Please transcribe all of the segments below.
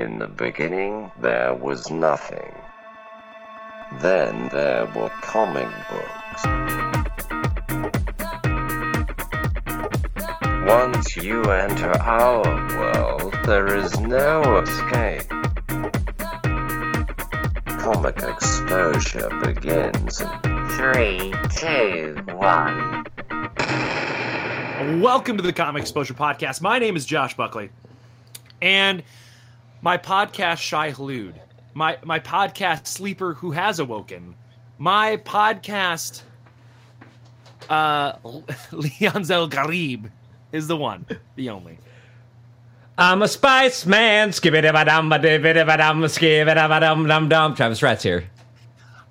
In the beginning, there was nothing. Then there were comic books. Once you enter our world, there is no escape. Comic exposure begins in three, two, one. Welcome to the Comic Exposure Podcast. My name is Josh Buckley. And my podcast Shai-Hulud, my my podcast Sleeper Who Has Awoken, my podcast uh Leon Zel Garib is the one, the only. I'm a spice man. Travis Rat's here.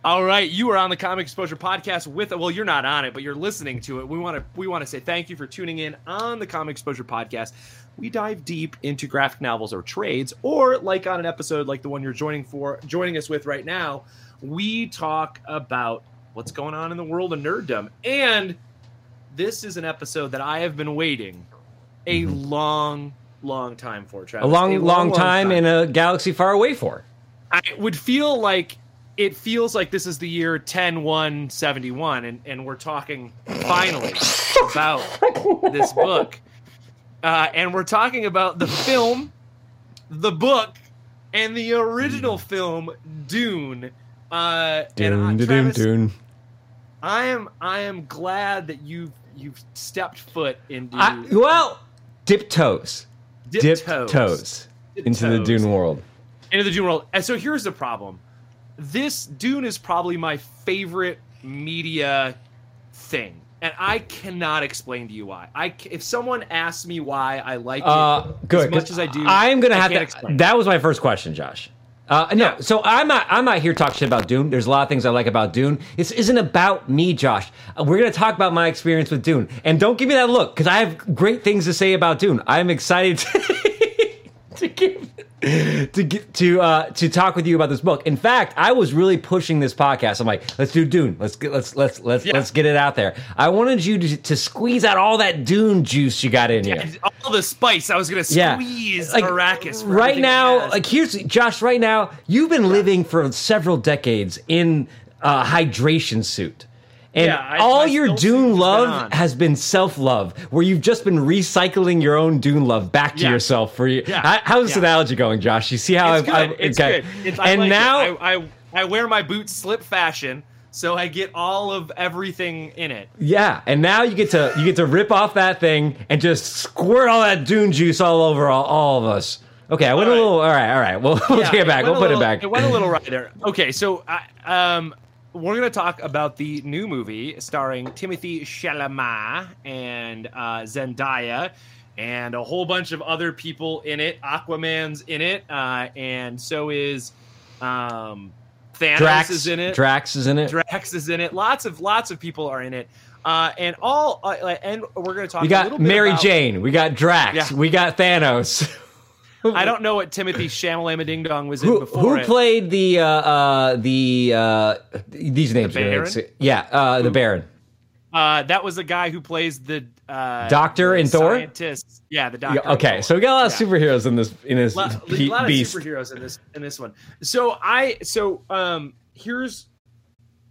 All right, you are on the Comic Exposure Podcast with well, you're not on it, but you're listening to it. We want to we want to say thank you for tuning in on the Comic Exposure Podcast. We dive deep into graphic novels or trades, or like on an episode like the one you're joining for joining us with right now, we talk about what's going on in the world of nerddom. And this is an episode that I have been waiting a long, long time for. Travis. Mm-hmm. A long, long, time, in a galaxy far away for. I would feel like it feels like this is the year 10 1 71 and, and we're talking finally about this book uh, and we're talking about the film the book and the original film dune uh, Dune, I, dune, Travis, dune. I am I am glad that you've you've stepped foot into I, well, dip toes. dip, Dip toes, toes, Dip into the toes. Dune world. into the Dune world. And so here's the problem. This Dune is probably my favorite media thing. And I cannot explain to you why. I if someone asks me why I like Uh, it good. as much as I do, I'm gonna I have to. explain. That was my first question, Josh. Uh, no, Yeah. so I'm not. I'm not here to talk shit about Dune. There's a lot of things I like about Dune. This isn't about me, Josh. Uh, We're gonna talk about my experience with Dune, and don't give me that look because I have great things to say about Dune. I'm excited to, to give to get to uh, to talk with you about this book. In fact, I was really pushing this podcast. I'm like, let's do Dune. Let's get let's let's let's Yeah. let's get it out there. I wanted you to, to squeeze out all that Dune juice you got in you. And all the spice I was gonna Yeah. squeeze Like, Arrakis. right now, like here's Josh. Right now, you've been living for several decades in a hydration suit. And Yeah, I- all my your Dune love has been self love, where you've just been recycling your own Dune love back to Yeah. yourself. For you, Yeah. How- how's this analogy going, Josh? You see how it's I've, good. I've- it's okay. good. It's, I and like now, I, I I wear my boots slip fashion, so I get all of everything in it. yeah, and now you get to you get to rip off that thing and just squirt all that Dune juice all over all, all of us. Okay, I went All a right. little. All right, all right. We'll, we'll take it back. We'll put it back. It went a little right there. Okay, so I, um, we're gonna talk about the new movie starring Timothée Chalamet and uh, Zendaya, and a whole bunch of other people in it. Aquaman's in it, uh, and so is um, Thanos Drax is in it. Drax is in it. Drax is in it. Lots of lots of people are in it, uh, and all uh, and we're gonna talk. We a little got Mary about- Jane. We got Drax. Yeah. We got Thanos. I don't know what Timothée Chalamet Ding Dong was in who before. who it. played the uh, uh, the uh, these names? The Baron? really- yeah, uh, the Baron. Uh, that was the guy who plays the uh, Doctor the in Thor? Scientist. Yeah, the doctor. Yeah, okay, so we got a lot of Yeah. superheroes in this in this lot, be- a lot of superheroes in this in this one. So I so um here's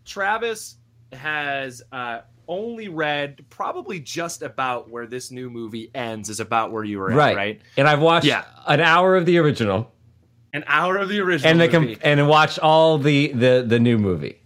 Travis has uh only read probably just about where this new movie ends is about where you were right, at, right? And I've watched Yeah. an hour of the original An hour of the original and the and watched all the the the new movie.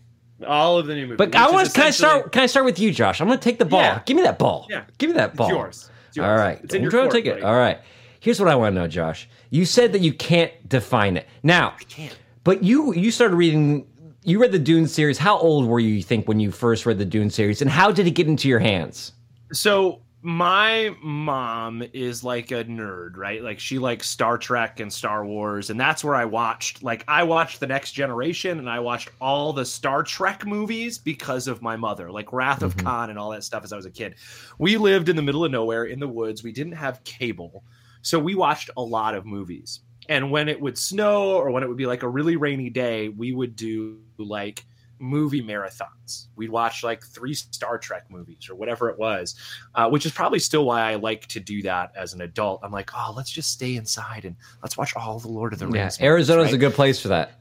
all of the new movie. But I want can I start can I start with you, Josh? I'm going to take the ball. Yeah. Give me that ball. Yeah. Give me that ball. It's yours. It's yours. All right. It's in I'm your court, to take it. buddy. All right. Here's what I want to know, Josh. You said that you can't define it. Now, I can't. But you you started reading you read the Dune series. How old were you, you think, when you first read the Dune series? And how did it get into your hands? So my mom is like a nerd, right? Like she likes Star Trek and Star Wars, and that's where I watched. Like I watched The Next Generation, and I watched all the Star Trek movies because of my mother, like Wrath of mm-hmm. Khan and all that stuff. As I was a kid, we lived in the middle of nowhere in the woods. We didn't have cable, so we watched a lot of movies. And when it would snow or when it would be like a really rainy day, we would do like movie marathons. We'd watch like three Star Trek movies or whatever it was, uh, which is probably still why I like to do that as an adult. I'm like, oh, let's just stay inside and let's watch all the Lord of the Yeah, Rings. movies, Arizona's right? a good place for that.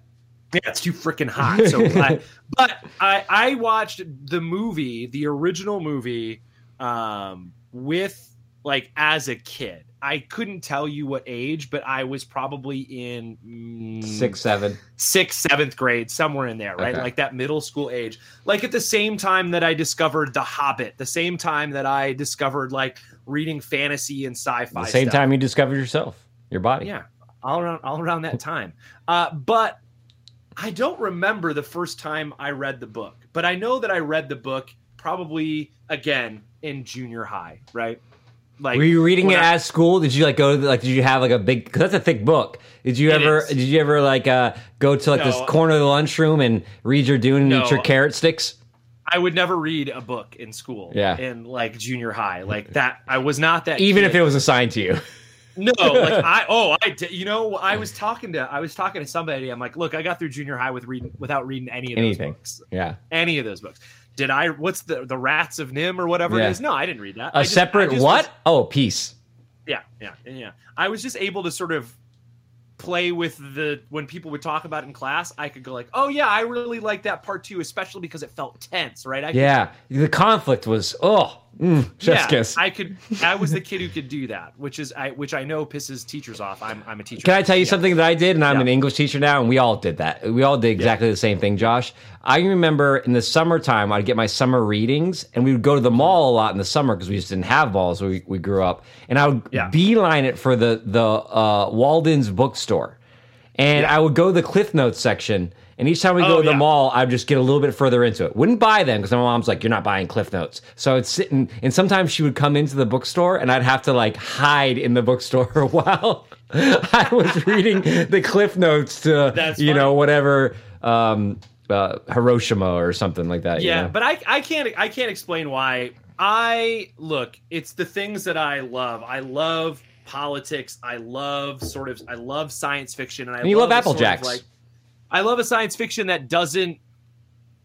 Yeah, it's too freaking hot. So, I, but I I watched the movie, the original movie, um, with like as a kid. I couldn't tell you what age, but I was probably in mm, Six, seven. sixth, seventh grade, somewhere in there, right? Okay. Like that middle school age. Like at the same time that I discovered The Hobbit, the same time that I discovered like reading fantasy and sci-fi. The same stuff. time you discovered yourself, your body. Yeah, all around all around that time. Uh, but I don't remember the first time I read the book, but I know that I read the book probably again in junior high, right? Like Were you reading it I- at school? Did you like go to the, like? Did you have like a big? Because that's a thick book. Did you ever? is. Did you ever like uh go to like this corner of the lunchroom and read your Dune and No. eat your carrot sticks? I would never read a book in school. Yeah. in like junior high, like that. I was not that. Even kid. if it was assigned to you. No, like I oh I did you know I was talking to I was talking to somebody I'm like look I got through junior high with reading without reading any of those Anything. books Yeah. any of those books did I what's the the Rats of NIMH or whatever Yeah. it is no I didn't read that A I separate just what? was- oh, peace. yeah yeah yeah I was just able to sort of play with the when people would talk about it in class I could go like oh yeah I really like that part too especially because it felt tense right I could Yeah. The conflict was oh, mm, chef's kiss. I could. I was the kid who could do that, which is I, which I know pisses teachers off. I'm, I'm a teacher. Can I tell you Yeah. something that I did? And I'm Yeah. an English teacher now, and we all did that. We all did exactly the same thing, Josh. I remember in the summertime, I'd get my summer readings, and we would go to the mall a lot in the summer because we just didn't have malls where we, we grew up. And I would Yeah. beeline it for the the uh, Walden's bookstore, and Yeah. I would go to the Cliff Notes section. And each time we go Oh, to the yeah. mall, I'd just get a little bit further into it. Wouldn't buy them because my mom's like, "You're not buying Cliff Notes." So I'd sit and, and sometimes she would come into the bookstore, and I'd have to like hide in the bookstore while I was reading the Cliff Notes to That's you know whatever um, uh, Hiroshima or something like that. you Yeah, know? but I I can't I can't explain why. I look. It's the things that I love. I love politics. I love sort of. I love science fiction, and I And you love a Apple sort of Jacks. Like, I love a science fiction that doesn't.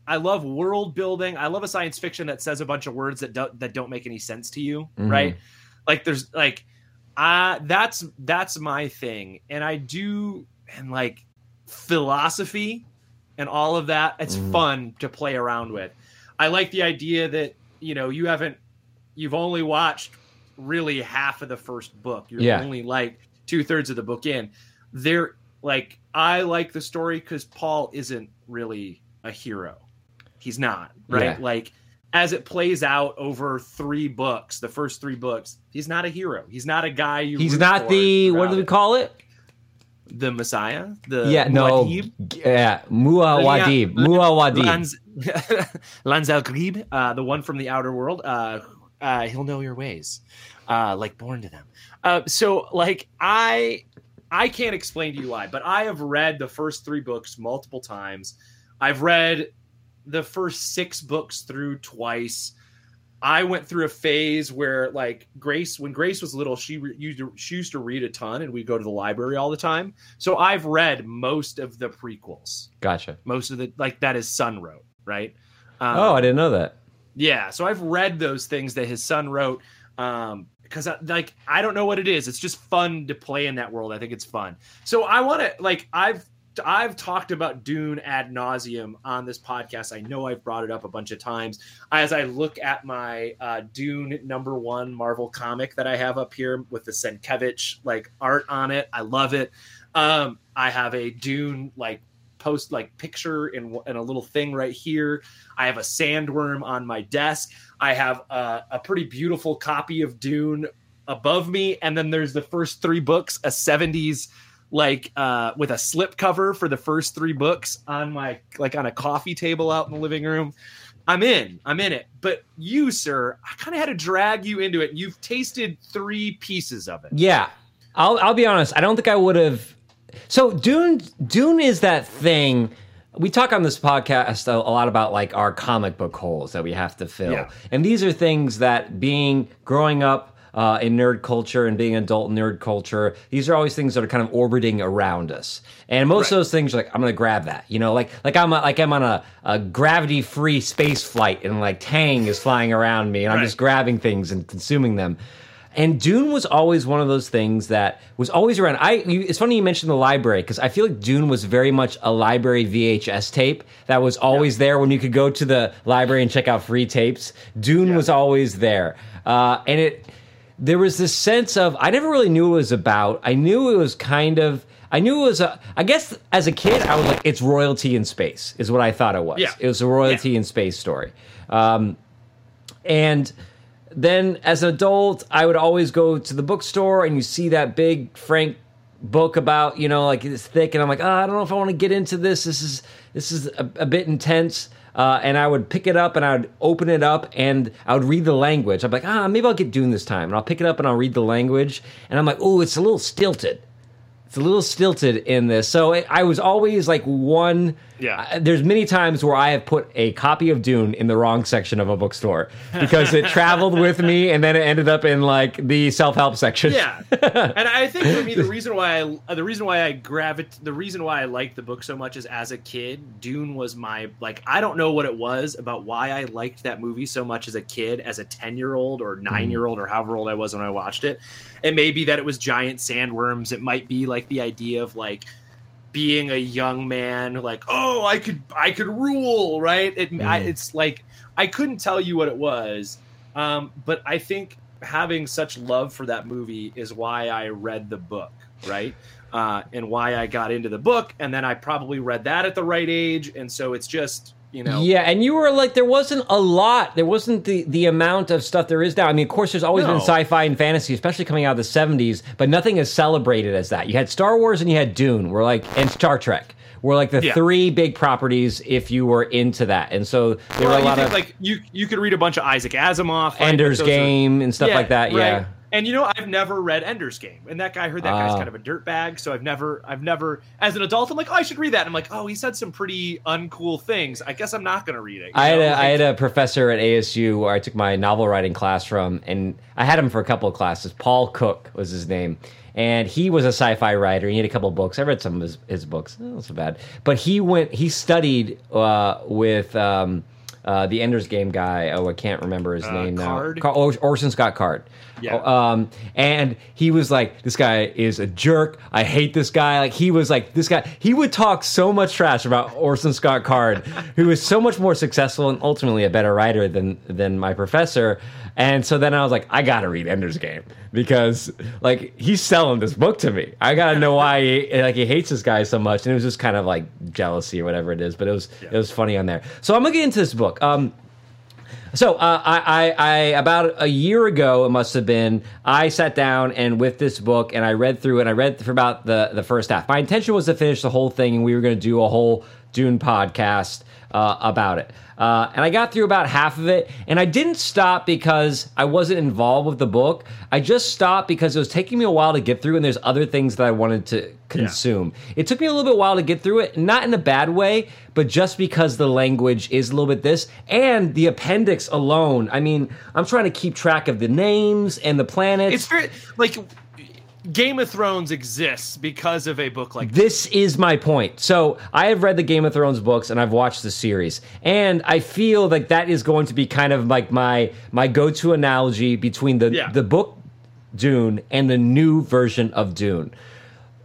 I love world building. I love a science fiction that says a bunch of words that don't that don't make any sense to you, Mhm. right? Like there's like, uh that's that's my thing, and I do and like philosophy and all of that. It's Mhm. fun to play around with. I like the idea that you know you haven't you've only watched really half of the first book. You're Yeah. only like two thirds of the book in. There, like I like the story because Paul isn't really a hero. He's not right. Yeah. Like as it plays out over three books, the first three books, he's not a hero. He's not a guy you. he's not the what do we call it? the Messiah? The yeah, no, Muad'Dib? yeah, Muad'Dib, Yeah. Muad'Dib. Lanz, Lanzel Grib, uh, the one from the outer world, uh, uh, he'll know your ways, uh, like born to them. Uh, so, like, I, I can't explain to you why, but I have read the first three books multiple times. I've read the first six books through twice. I went through a phase where, like, Grace, when Grace was little, she re- used to, she used to read a ton, and we'd go to the library all the time. So I've read most of the prequels Gotcha. most of the like that his son wrote right um, oh, I didn't know that. yeah so i've read those things that his son wrote um because like i don't know what it is. It's just fun to play in that world. I think it's fun. So i want to like i've i've talked about dune ad nauseum on this podcast. I know i've brought it up a bunch of times. As i look at my uh, dune number one marvel comic that i have up here with the Sienkiewicz like art on it i love it. Um i have a dune like post like picture in, in a little thing right here. I have a sandworm on my desk. I have a, a pretty beautiful copy of Dune above me, and then there's the first three books, a '70s like uh, with a slip cover for the first three books on my like on a coffee table out in the living room. I'm in. I'm in it. But you, sir, I kind of had to drag you into it. You've tasted three pieces of it. Yeah, I'll I'll be honest. I don't think I would have. So Dune Dune is that thing. We talk on this podcast a, lot about like our comic book holes that we have to fill, Yeah. and these are things that being growing up uh, in nerd culture and being an adult nerd culture. These are always things that are kind of orbiting around us. And most Right. of those things, are like I'm gonna grab that, you know, like like I'm a, like I'm on a, a gravity free space flight, and like Tang is flying around me, and I'm Right. just grabbing things and consuming them. And Dune was always one of those things that was always around. I you, it's funny you mentioned the library because I feel like Dune was very much a library VHS tape that was always there when you could go to the library and check out free tapes. Dune was always there, uh, and it there was this sense of I never really knew what it was about. I knew it was kind of I knew it was a I guess as a kid I was like it's royalty in space is what I thought it was. Yeah. It was a royalty in space story. Um, and then as an adult, I would always go to the bookstore and you see that big Frank book about, you know, like it's thick and I'm like, oh, I don't know if I want to get into this. This is this is a, a bit intense. Uh, and I would pick it up and I would open it up and I would read the language. I'm like, ah, maybe I'll get Dune this time. And I'll pick it up and I'll read the language. And I'm like, oh, it's a little stilted. It's a little stilted in this. So it, I was always like one. Yeah. uh, there's many times where I have put a copy of Dune in the wrong section of a bookstore because it traveled with me and then it ended up in like the self help section. Yeah, and I think for me the reason why I the reason why I gravit the reason why I liked the book so much is as a kid, Dune was my like I don't know what it was about why I liked that movie so much as a kid, as a ten year old or nine year old or however old I was when I watched it. It may be that it was giant sandworms. It might be like the idea of like being a young man like oh i could i could rule right it, I, Mhm. it's like i couldn't tell you what it was um, but i think having such love for that movie is why i read the book right uh, and why i got into the book and then i probably read that at the right age and so it's just you know Yeah, and you were like, there wasn't a lot. There wasn't the the amount of stuff there is now. I mean, of course, there's always been sci-fi and fantasy, especially coming out of the '70s, but nothing is celebrated as that. You had Star Wars and you had Dune. We're like, and Star Trek. We're like the Yeah. three big properties if you were into that. And so there well, were a lot think, of like you you could read a bunch of isaac asimov right? Ender's Those are- Game and stuff like that. right. Yeah. And you know, I've never read Ender's Game, and that guy I heard that guy's Ah. kind of a dirtbag. So I've never, I've never, as an adult, I'm like, oh, I should read that. And I'm like, oh, he said some pretty uncool things. I guess I'm not going to read it. I had know? a, I Like, had a professor at ASU where I took my novel writing class from, and I had him for a couple of classes. Paul Cook was his name, and he was a sci-fi writer. He had a couple of books. I read some of his, his books. Not so bad, but he went. He studied uh, with um, uh, the Ender's Game guy. Oh, I can't remember his Uh, name Card? now. Car- Or- Orson Scott Card. Yeah. Um, and he was like, "This guy is a jerk. I hate this guy." Like he was like, "This guy." He would talk so much trash about Orson Scott Card, who was so much more successful and ultimately a better writer than than my professor. And so then I was like, "I gotta read Ender's Game because like he's selling this book to me. I gotta know why he, like he hates this guy so much." And it was just kind of like jealousy or whatever it is, but it was it was funny on there. So I'm gonna get into this book. Um, so uh, I, I, I about a year ago it must have been I sat down and with this book and I read through it and I read for about the the first half. My intention was to finish the whole thing and we were going to do a whole Dune podcast uh, about it. Uh, and I got through about half of it and I didn't stop because I wasn't involved with the book. I just stopped because it was taking me a while to get through and there's other things that I wanted to consume. It took me a little bit while to get through it, not in a bad way, but just because the language is a little bit this and the appendix alone. I mean, I'm trying to keep track of the names and the planets. it's very like Game of Thrones exists because of a book like this. this is my point. So I have read the Game of Thrones books and I've watched the series, and I feel like that is going to be kind of like my my go to analogy between the Yeah. the book Dune and the new version of Dune.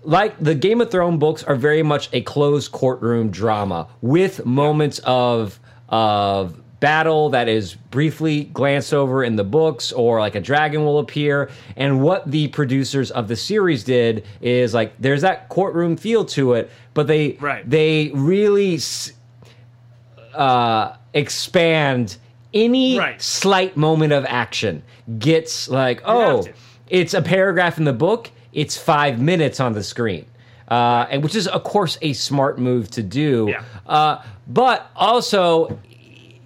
Like the Game of Thrones books are very much a closed courtroom drama with moments of of battle that is briefly glanced over in the books or like a dragon will appear and what the producers of the series did is like there's that courtroom feel to it but they Right. they really uh expand any Right. slight moment of action gets like oh it's a paragraph in the book it's five minutes on the screen uh, and which is of course a smart move to do Yeah. uh, but also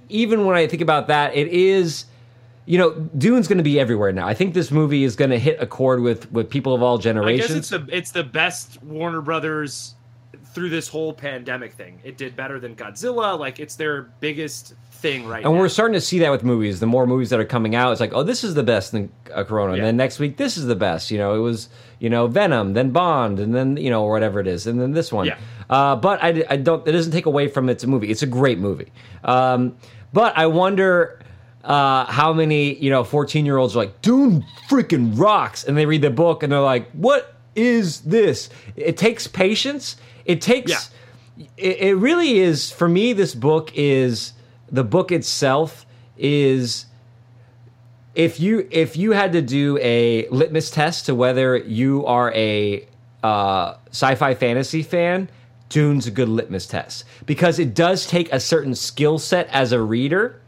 even when i think about that it is you know dune's going to be everywhere now i think this movie is going to hit a chord with with people of all I guess generations it's the it's the best Warner Brothers through this whole pandemic thing. It did better than Godzilla. Like it's their biggest thing right And now. we're starting to see that with movies. The more movies that are coming out, it's like, oh, this is the best than uh, Corona. And then next week, this is the best. You know, it was, you know, Venom, then Bond, and then, you know, whatever it is. And then this one. Yeah. Uh, but I, I don't, it doesn't take away from it's a movie. It's a great movie. Um, but I wonder uh, how many, you know, 14 year olds are like, Dune freaking rocks. And they read the book and they're like, what is this? It takes patience. It takes. Yeah. It, it really is for me. This book is the book itself is if you if you had to do a litmus test to whether you are a uh, sci-fi fantasy fan, Dune's a good litmus test because it does take a certain skill set as a reader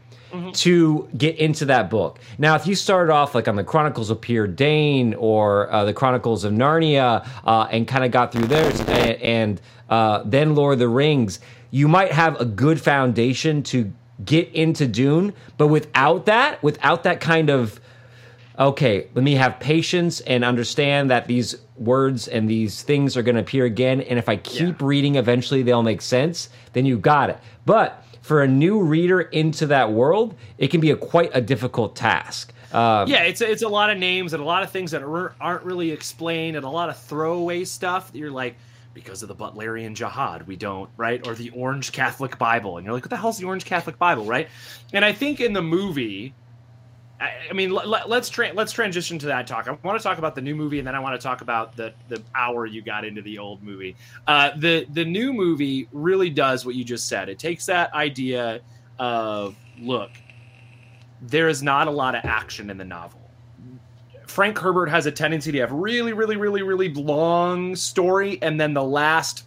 to get into that book. Now, if you started off like on the Chronicles of Prydain or uh, the Chronicles of Narnia uh, and kind of got through theirs and, and uh, then Lord of the Rings, you might have a good foundation to get into Dune. But without that, without that kind of okay, let me have patience and understand that these words and these things are going to appear again. And if I keep Yeah. reading, eventually they'll make sense. Then you got it. But for a new reader into that world, it can be a quite a difficult task. Um, yeah, it's a, it's a lot of names and a lot of things that are, aren't really explained and a lot of throwaway stuff that you're like because of the Butlerian Jihad we don't right or the Orange Catholic Bible and you're like what the hell's the Orange Catholic Bible right? And I think in the movie I, I mean, let, let's tra- let's transition to that talk. I want to talk about the new movie, and then I want to talk about the the hour you got into the old movie. Uh, the the new movie really does what you just said. It takes that idea of look, there is not a lot of action in the novel. Frank Herbert has a tendency to have really, really, really, really long story, and then the last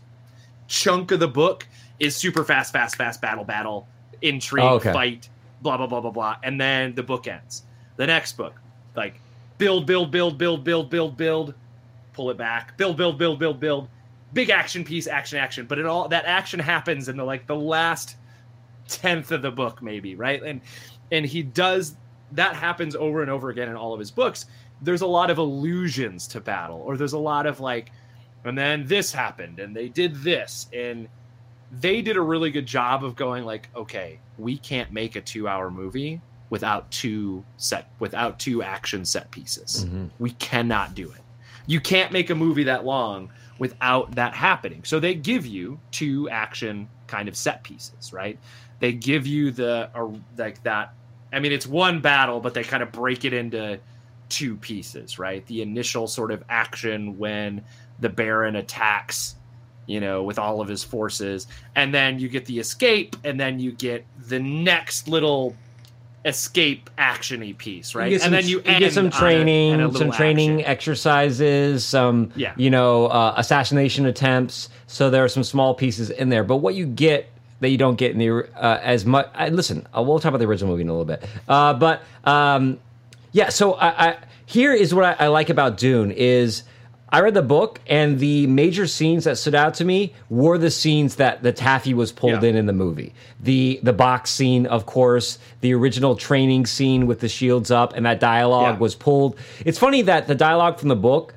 chunk of the book is super fast, fast, fast, battle, battle, intrigue, Oh, okay. fight, blah, blah, blah, blah, blah, and then the book ends. The next book, like build, build, build, build, build, build, build, pull it back, build, build, build, build, build, big action piece, action, action, but it all that action happens in the like the last tenth of the book, maybe, right? And and he does that happens over and over again in all of his books. There's a lot of allusions to battle, or there's a lot of like, and then this happened, and they did this, and they did a really good job of going like, okay, we can't make a two-hour movie without two set without two action set pieces. Mhm. We cannot do it. You can't make a movie that long without that happening. So they give you two action kind of set pieces, right? They give you the uh, like that. I mean, it's one battle, but they kind of break it into two pieces, right? The initial sort of action when the Baron attacks, you know, with all of his forces, and then you get the escape, and then you get the next little escape actiony piece, right? And some, then you, you end get some training, a some training action. exercises, some Yeah. you know uh, assassination attempts. So there are some small pieces in there, but what you get that you don't get in the uh, as much. I, listen, uh, we'll talk about the original movie in a little bit, uh, but um, yeah. So I, I, here is what I, I like about Dune is. I read the book, and the major scenes that stood out to me were the scenes that the taffy was pulled Yeah. in in the movie. The the box scene, of course, the original training scene with the shields up, and that dialogue Yeah. was pulled. It's funny that the dialogue from the book,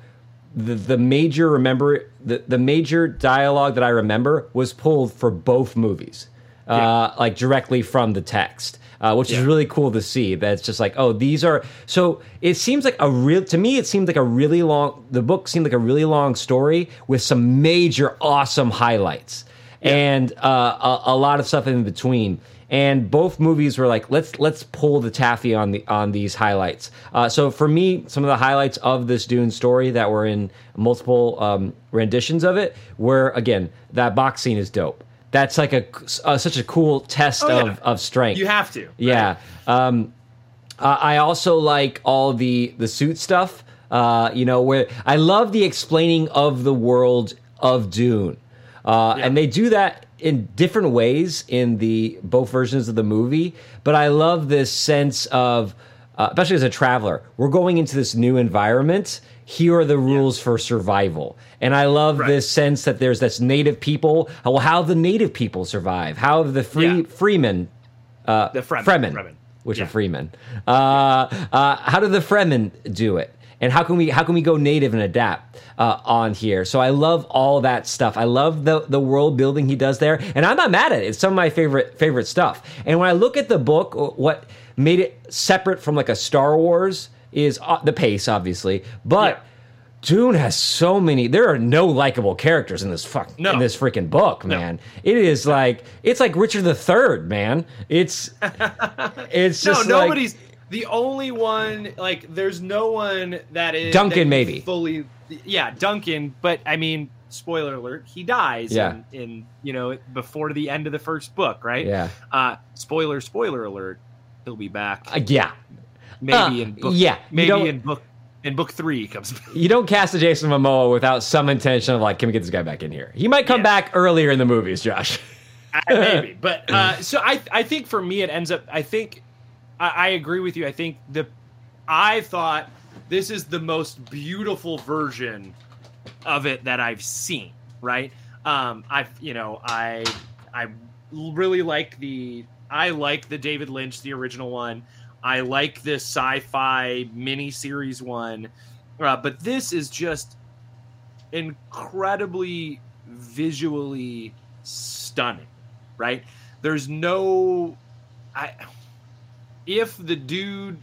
the the major remember the the major dialogue that I remember was pulled for both movies, uh, like directly from the text. Uh, which is really cool to see. That it's just like, oh, these are. So it seems like a real. To me, it seemed like a really long. The book seemed like a really long story with some major awesome highlights and uh, a, a lot of stuff in between. And both movies were like, let's let's pull the taffy on the on these highlights. Uh, so for me, some of the highlights of this Dune story that were in multiple um, renditions of it were again that box scene is dope. That's like a uh, such a cool test Oh, of, yeah. of strength. You have to. Yeah. Um, uh, I also like all the the suit stuff. Uh, you know, where I love the explaining of the world of Dune, uh, Yeah. and they do that in different ways in the both versions of the movie. But I love this sense of, uh, especially as a traveler, we're going into this new environment. Here are the rules for survival, and I love Right. this sense that there's this native people. Well, how the native people survive? How the free Yeah. freemen The Fremen. Fremen, Fremen. which Yeah. are Freemen. Uh, uh, how do the Fremen do it? and how can we how can we go native and adapt uh, on here? So I love all that stuff. I love the the world building he does there, and I'm not mad at it. It's some of my favorite favorite stuff. And when I look at the book, what made it separate from like a Star Wars is uh, the pace, obviously, but. Yeah. Dune has so many. There are no likable characters in this fuck No. in this freaking book, man. It is like it's like Richard the Third, man. It's it's No, just like- nobody's the only one. Like, there's no one that is Duncan, that maybe. fully. Yeah, Duncan. But I mean, spoiler alert: he dies. Yeah. In, in you know before the end of the first book, right? yeah, Uh, spoiler, spoiler alert: he'll be back. Uh, yeah. Maybe uh, in book. yeah, Maybe in book. In book three, he comes. back. You don't cast a Jason Momoa without some intention of like, can we get this guy back in here? He might come Yeah. back earlier in the movies, Josh. I- maybe but uh so i i think for me it ends up i think I, I agree with you i think the i thought this is the most beautiful version of it that i've seen right um i've you know i i really like the i like the david lynch the original one i like this sci-fi mini series one uh, but this is just incredibly visually stunning right? There's no i if the dude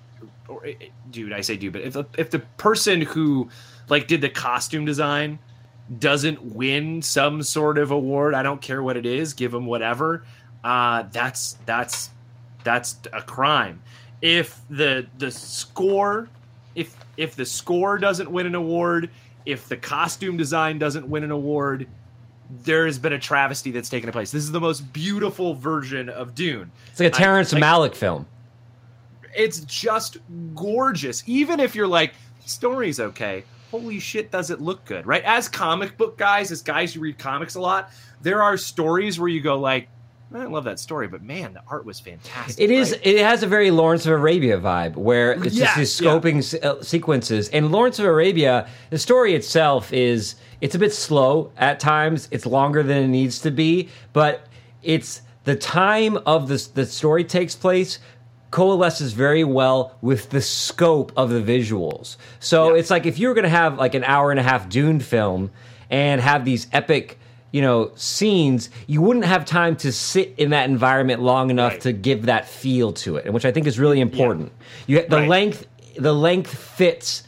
or eh, eh, dude i say dude but if the, if the person who like did the costume design doesn't win some sort of award i don't care what it is give him whatever uh that's that's that's a crime if the the score if if the score doesn't win an award if the costume design doesn't win an award there has been a travesty that's taken place this is the most beautiful version of dune It's like a Terrence like- Malick film. it's just gorgeous. Even if you're like, story's okay. Holy shit, does it look good, right? As comic book guys, as guys who read comics a lot, there are stories where you go like, I love that story, but man, the art was fantastic. It is. right? It has a very Lawrence of Arabia vibe, where it's Yeah, just these yeah. scoping se- uh, sequences. And Lawrence of Arabia, the story itself is it's a bit slow at times. It's longer than it needs to be, but it's the time of the the story takes place coalesces very well with the scope of the visuals. So Yeah. it's like if you were going to have like an hour and a half Dune film and have these epic, you know, scenes, you wouldn't have time to sit in that environment long enough Right. to give that feel to it, and which I think is really important. You the Right. length the length fits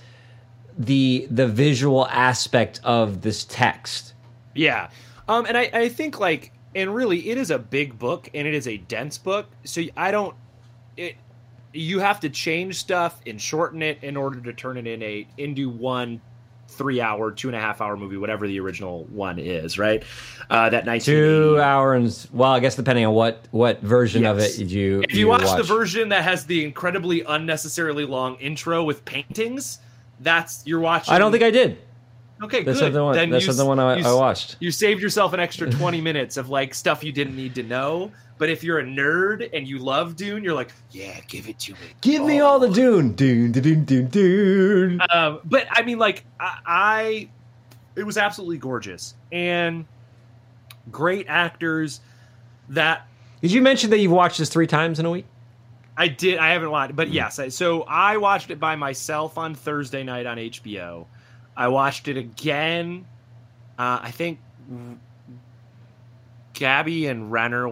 the the visual aspect of this text. Yeah. Um, and I, I think like, and really, it is a big book and it is a dense book. So I don't, it, you have to change stuff and shorten it in order to turn it in a into one three hour, two and a half hour movie, whatever the original one is, right? Uh, that nineteen Two hours. Well, I guess depending on what what version of Yes. it you. If you, watch, the version that has the incredibly unnecessarily long intro with paintings, that's you're watching. I don't think I did. Okay, That's good. not the one. Then That's the one I, you I watched. You saved yourself an extra 20 minutes of like stuff you didn't need to know. But if you're a nerd and you love Dune, you're like, yeah, give it to me. Give me all the Dune, Dune, Dune, Dune, Dune. Um, but I mean, like, I, I, it was absolutely gorgeous and great actors that Did you mention that you've watched this three times in a week? I did. I haven't watched, but yes. I, so I watched it by myself on Thursday night on HBO. I watched it again. Uh, I think Gabby and Renner.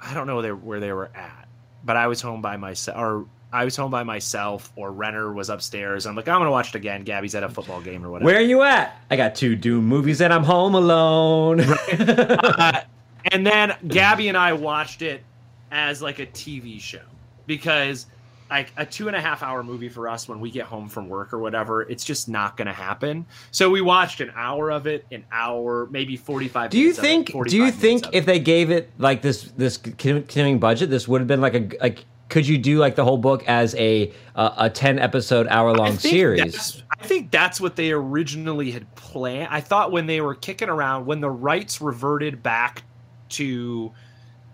I don't know where they, were at, but I was home by myself, or I was home by myself, or Renner was upstairs. I'm like, I'm gonna watch it again. Gabby's at a football game or whatever. Where are you at? I got two Dune movies and I'm home alone. uh, and then Gabby and I watched it as like a TV show because like a two and a half hour movie for us when we get home from work or whatever, it's just not going to happen. So we watched an hour of it, an hour, maybe forty five. do you think? Do you think if they gave it like this this continuing budget, this would have been like a like? Could you do like the whole book as a uh, a ten episode hour long series? I think that's what they originally had planned. I thought when they were kicking around, when the rights reverted back to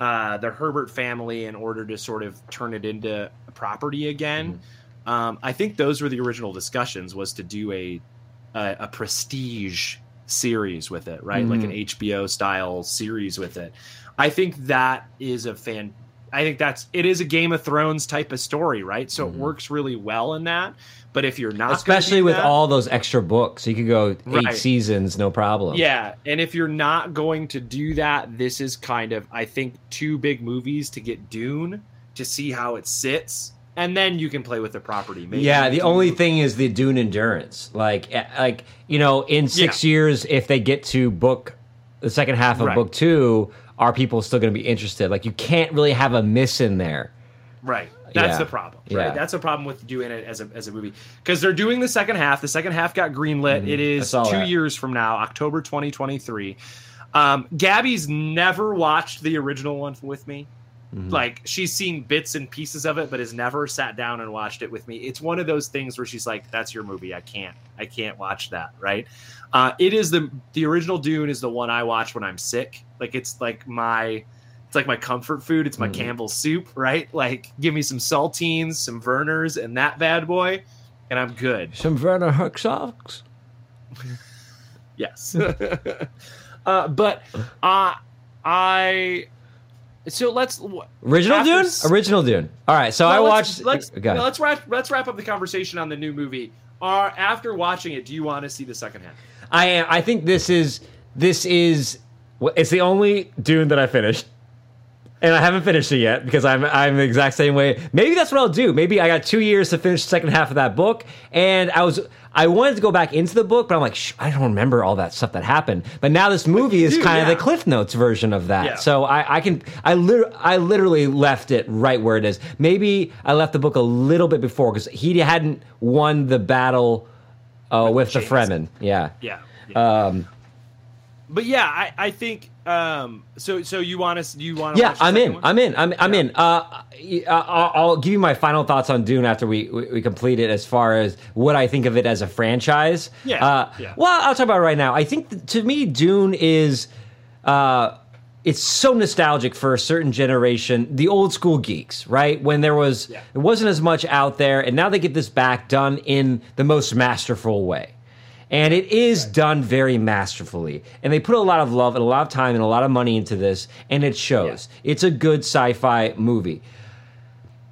uh, the Herbert family in order to sort of turn it into a property again, Mm-hmm. um, I think those were the original discussions was to do a a, a prestige series with it, right? Like an Mm-hmm. HBO style series with it. I think that is a fan I think that's it is a Game of Thrones type of story, right? So Mm-hmm. it works really well in that. But if you're not, Especially with that- all those extra books, you could go eight Right. seasons, no problem. Yeah, and if you're not going to do that, this is kind of I think two big movies to get Dune to see how it sits, and then you can play with the property. Maybe Yeah, the only thing is the Dune endurance. Like, eh, like you know, in six years, if they get to book the second half of Right. book two, are people still going to be interested? Like, you can't really have a miss in there. Right. That's Yeah. the problem. Right. Yeah. That's the problem with doing it as a as a movie because they're doing the second half. The second half got greenlit. It I is two that. years from now, October 2023. Um, Gabby's never watched the original one with me. Mm-hmm. Like she's seen bits and pieces of it, but has never sat down and watched it with me. It's one of those things where she's like, "That's your movie. I can't. I can't watch that." Right? Uh, it is the the original Dune is the one I watch when I'm sick. Like it's like my it's like my comfort food. It's my Mhm. Campbell's soup, right? Like give me some saltines, some Vernors, and that bad boy, and I'm good. Some Werner Herzog's. Yes. uh, but uh, I so let's Original After Dune? s- Original Dune. All right, so I watched. Let's let's, go ahead. let's wrap let's wrap up the conversation on the new movie. Are after watching it, do you want to see the second half? I am. I think this is this is it's the only Dune that I finished, and I haven't finished it yet because I'm I'm the exact same way. Maybe that's what I'll do. Maybe I got two years to finish the second half of that book, and I was I wanted to go back into the book, but I'm like I don't remember all that stuff that happened. But now this movie is kind yeah. of the Cliff Notes version of that. Yeah. So I I can I lit- I literally left it right where it is. Maybe I left the book a little bit before because he hadn't won the battle. Uh, with the James. Fremen, yeah. Yeah. yeah. Um, but yeah, I, I think um so so you want to you want to Yeah, I'm in. I'm in. I'm I'm in. Uh, I'll, I'll give you my final thoughts on Dune after we, we we complete it. As far as what I think of it as a franchise. Yeah, Uh, yeah. Well, I'll talk about it right now. I think th- to me, Dune is. Uh, it's so nostalgic for a certain generation, the old school geeks, right? When there was, Yeah. there wasn't as much out there, and now they get this back done in the most masterful way. And it is done very masterfully. And they put a lot of love and a lot of time and a lot of money into this, and it shows. It's a good sci fi movie.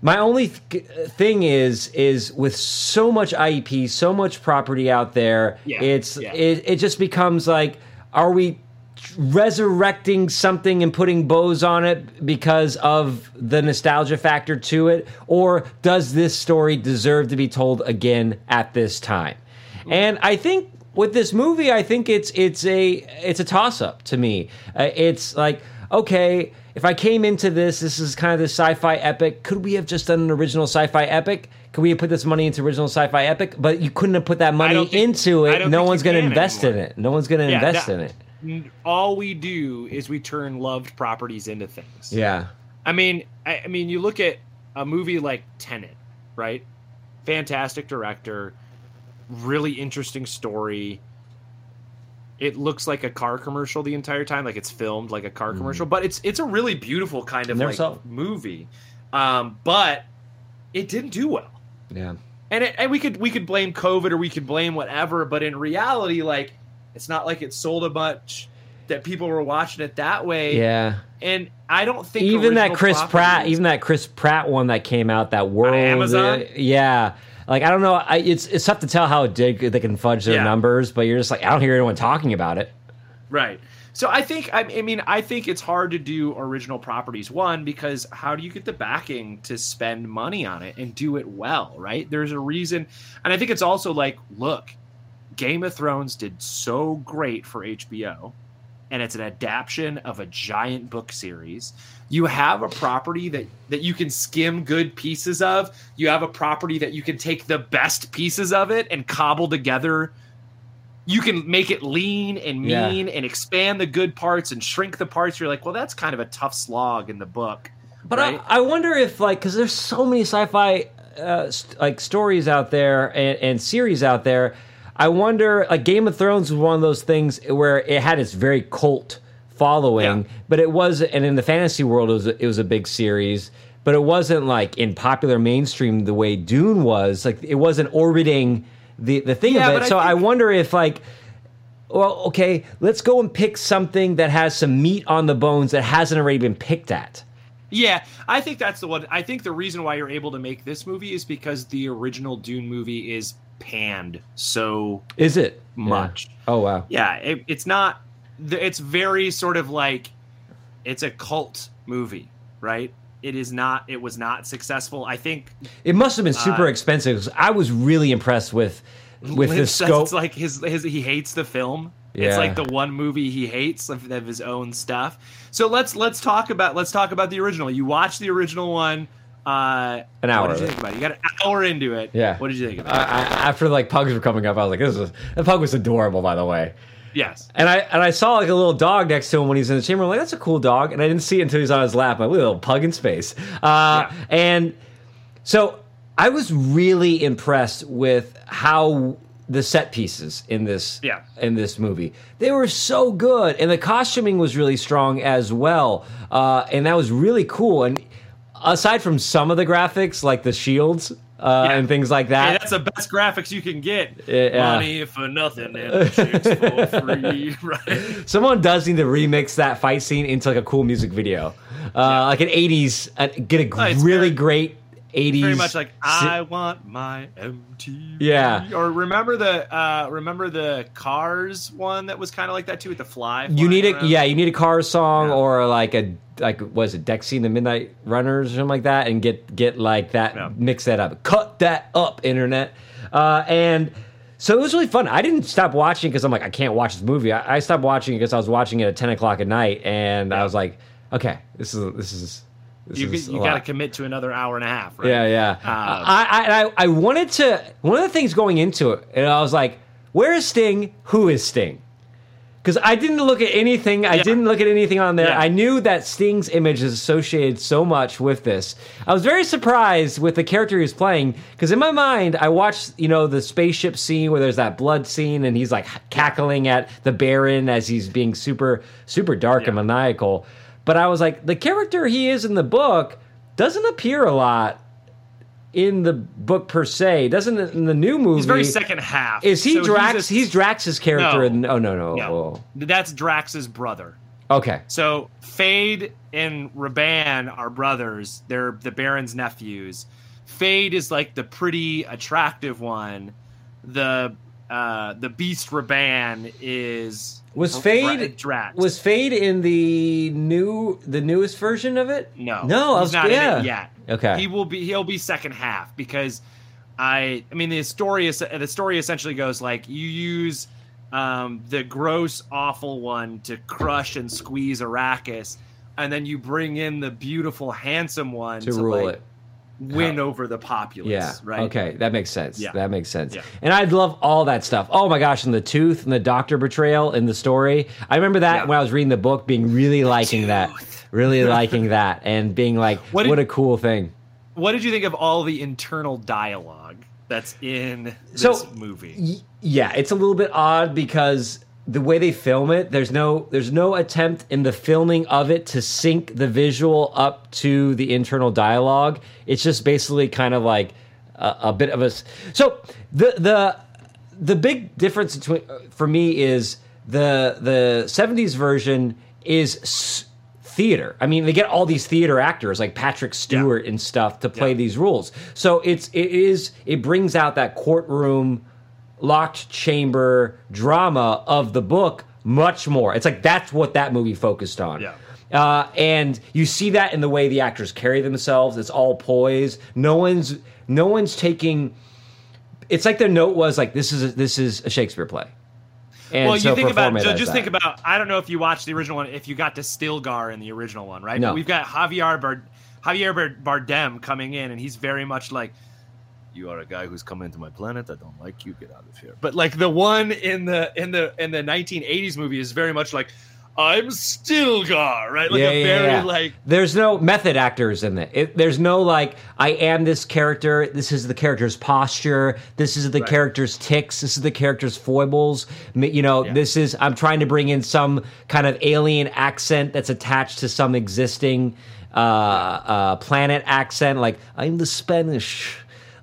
My only th- thing is, is with so much IEP, so much property out there, Yeah, it's yeah. It, it just becomes like, are we resurrecting something and putting bows on it because of the nostalgia factor to it, or does this story deserve to be told again at this time? And I think with this movie, I think it's it's a it's a toss up to me. Uh, it's like okay, if I came into this, this is kind of the sci-fi epic. Could we have just done an original sci-fi epic? Could we have put this money into original sci-fi epic? But you couldn't have put that money think- into it. No one's going to invest in it. No one's going to Yeah, invest that- in it. All we do is we turn loved properties into things. Yeah. I mean, I, I mean, you look at a movie like Tenet, right? Fantastic director, really interesting story. It looks like a car commercial the entire time, like it's filmed like a car commercial, but it's it's a really beautiful kind of Never like saw movie. Um, but it didn't do well Yeah. and it, and we could we could blame COVID or we could blame whatever, but in reality, like it's not like it sold a bunch that people were watching it that way. Yeah. And I don't think Even that Chris Pratt, even that Chris Pratt one that came out, that world, Amazon? uh, yeah. Like I don't know, I, it's it's tough to tell how it did. They can fudge their Yeah. numbers, but you're just like I don't hear anyone talking about it. right. So I think I, I mean I think it's hard to do original properties one because how do you get the backing to spend money on it and do it well, right? There's a reason, and I think it's also like look, Game of Thrones did so great for HBO. and it's an adaptation of a giant book series. You have a property that that you can skim good pieces of. You have a property that you can take the best pieces of it and cobble together. You can make it lean and Yeah. mean and expand the good parts and shrink the parts. You're like, well, that's kind of a tough slog in the book. But right? I, I wonder if like because there's so many sci-fi uh, st- like stories out there and, and series out there. I wonder like Game of Thrones was one of those things where it had its very cult following, Yeah. but it was and in the fantasy world it was a, it was a big series. But it wasn't like in popular mainstream the way Dune was. Like it wasn't orbiting the the thing Yeah, of it. I So I think- wonder if like well, okay, let's go and pick something that has some meat on the bones that hasn't already been picked at. Yeah, I think that's the one. I think the reason why you're able to make this movie is because the original Dune movie is panned so Is it much. Yeah. Oh wow. Yeah, it, it's not. It's very sort of like it's a cult movie, right? It is not. It was not successful. I think It must have been super Uh, expensive. I was really impressed with with the Lynch says scope. It's like his, his he hates the film. It's like the one movie he hates of, of his own stuff. So let's let's talk about let's talk about the original. You watched the original one. Uh, An hour What did you think about it? You got an hour into it. Yeah. What did you think about it? I, after like pugs were coming up, I was like, "This is the pug was adorable." By the way, Yes. and I and I saw like a little dog next to him when he's in the chamber. I'm like, "That's a cool dog," and I didn't see it until he was on his lap. My little pug in space. Uh, Yeah. And so I was really impressed with how the set pieces in this Yeah. in this movie they were so good and the costuming was really strong as well uh, and that was really cool and aside from some of the graphics like the shields uh, Yeah. and things like that that's the best graphics you can get. Yeah. Money for nothing and chicks for free. Right. Someone does need to remix that fight scene into like a cool music video, uh, like an '80s. Uh, get a Oh, really great '80s. Very much like I want my MTV. Yeah. Or remember the uh remember the Cars one that was kind of like that too with the fly. you need a around? yeah, you need a car song Yeah. or like a like was it Dexy and the Midnight Runners or something like that, and get get like that Yeah. mix that up, cut that up, internet, uh, and. So it was really fun. I didn't stop watching because I'm like I can't watch this movie. I, I stopped watching because I was watching it at 10 o'clock at night, and I was like, okay, this is this is this You, you got to commit to another hour and a half, right? Yeah, yeah. Um, I, I, I, wanted to. One of the things going into it, and I was like, "Where is Sting? Who is Sting?" Because I didn't look at anything. I Yeah. didn't look at anything on there. Yeah. I knew that Sting's image is associated so much with this. I was very surprised with the character he was playing because in my mind, I watched you know the spaceship scene where there's that blood scene and he's like cackling at the Baron as he's being super super dark and maniacal. But I was like, the character he is in the book doesn't appear a lot in the book per se. Doesn't in the new movie? He's very second half. Is he So Drax? a- He's, Drax's character. No. in, oh no no. no. oh. That's Drax's brother. Okay. So Feyd and Rabban are brothers. They're the Baron's nephews. Feyd is like the pretty attractive one. The uh the Beast Rabban is Was Feyd Drax. was Feyd in the new the newest version of it? no No, I was not yeah. in it yet. Okay. He will be he'll be second half because I I mean the story is the story essentially goes like you use um, the gross awful one to crush and squeeze Arrakis, and then you bring in the beautiful handsome one to rule like, it. Win over the populace. Yeah. Right. Okay, that makes sense. Yeah. That makes sense. Yeah. And I'd love all that stuff. Oh my gosh, and the tooth and the doctor betrayal in the story. I remember that Yeah. when I was reading the book, being really liking that, really liking that, and being like, What what, a cool thing. What did you think of all the internal dialogue that's in this So, movie? Y- yeah, it's a little bit odd because the way they film it, there's no there's no attempt in the filming of it to sync the visual up to the internal dialogue. It's just basically kind of like a, a bit of a So the the the big difference between uh, for me is the the 70s version is s- theater. I mean, they get all these theater actors like Patrick Stewart and stuff to play Yeah. these roles. So it's it is it brings out that courtroom locked chamber drama of the book much more. It's like that's what that movie focused on. Yeah. Uh, and you see that in the way the actors carry themselves. It's all poise. No one's no one's taking. It's like their note was like this is a, this is a Shakespeare play. And well, so you think about so just that. think about. I don't know if you watched the original one. If you got to Stilgar in the original one, right? No. But we've got Javier Bard, Javier Bardem coming in, and he's very much like, "You are a guy who's come into my planet. I don't like you. Get out of here." But like the one in the in the in the 1980s movie is very much like, "I'm Stilgar," right? Like yeah, a yeah, very yeah. like there's no method actors in it. it. There's no like I am this character. This is the character's posture. This is the Right. character's ticks. This is the character's foibles. You know, Yeah. this is I'm trying to bring in some kind of alien accent that's attached to some existing uh, uh, planet accent. Like I'm the Spanish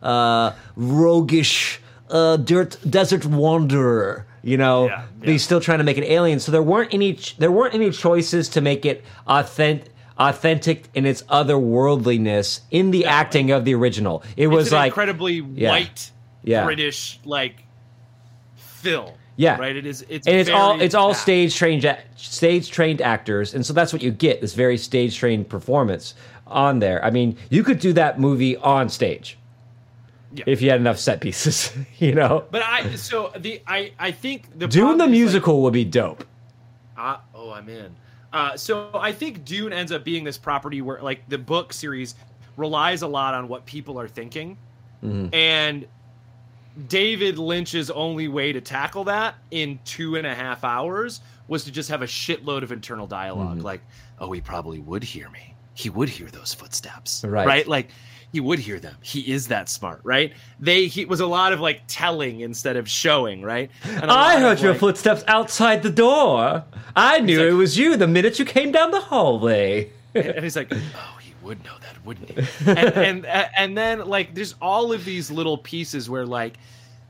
uh, roguish uh, dirt desert wanderer. You know, Yeah, but yeah. he's still trying to make it alien. So there weren't any there weren't any choices to make it authentic authentic in its otherworldliness in the acting of the original. It was it's an like incredibly Yeah. white Yeah. British like film. Yeah. right. It is. It's and it's all it's all stage trained stage trained actors, and so that's what you get this very stage trained performance on there. I mean, you could do that movie on stage Yeah. if you had enough set pieces, you know. But I so the I I think the Dune the is, like, musical would be dope. Uh, oh, I'm in. Uh, so I think Dune ends up being this property where, like, the book series relies a lot on what people are thinking, and David Lynch's only way to tackle that in two and a half hours was to just have a shitload of internal dialog like, "Oh, he probably would hear me. He would hear those footsteps, Right. Right? Like." He would hear them. He is that smart, right? They he was a lot of like telling instead of showing, right? I heard your like- footsteps outside the door. I knew like- it was you the minute you came down the hallway. and he's like, "Oh, he would know that, wouldn't he?" And and and then like, there's all of these little pieces where like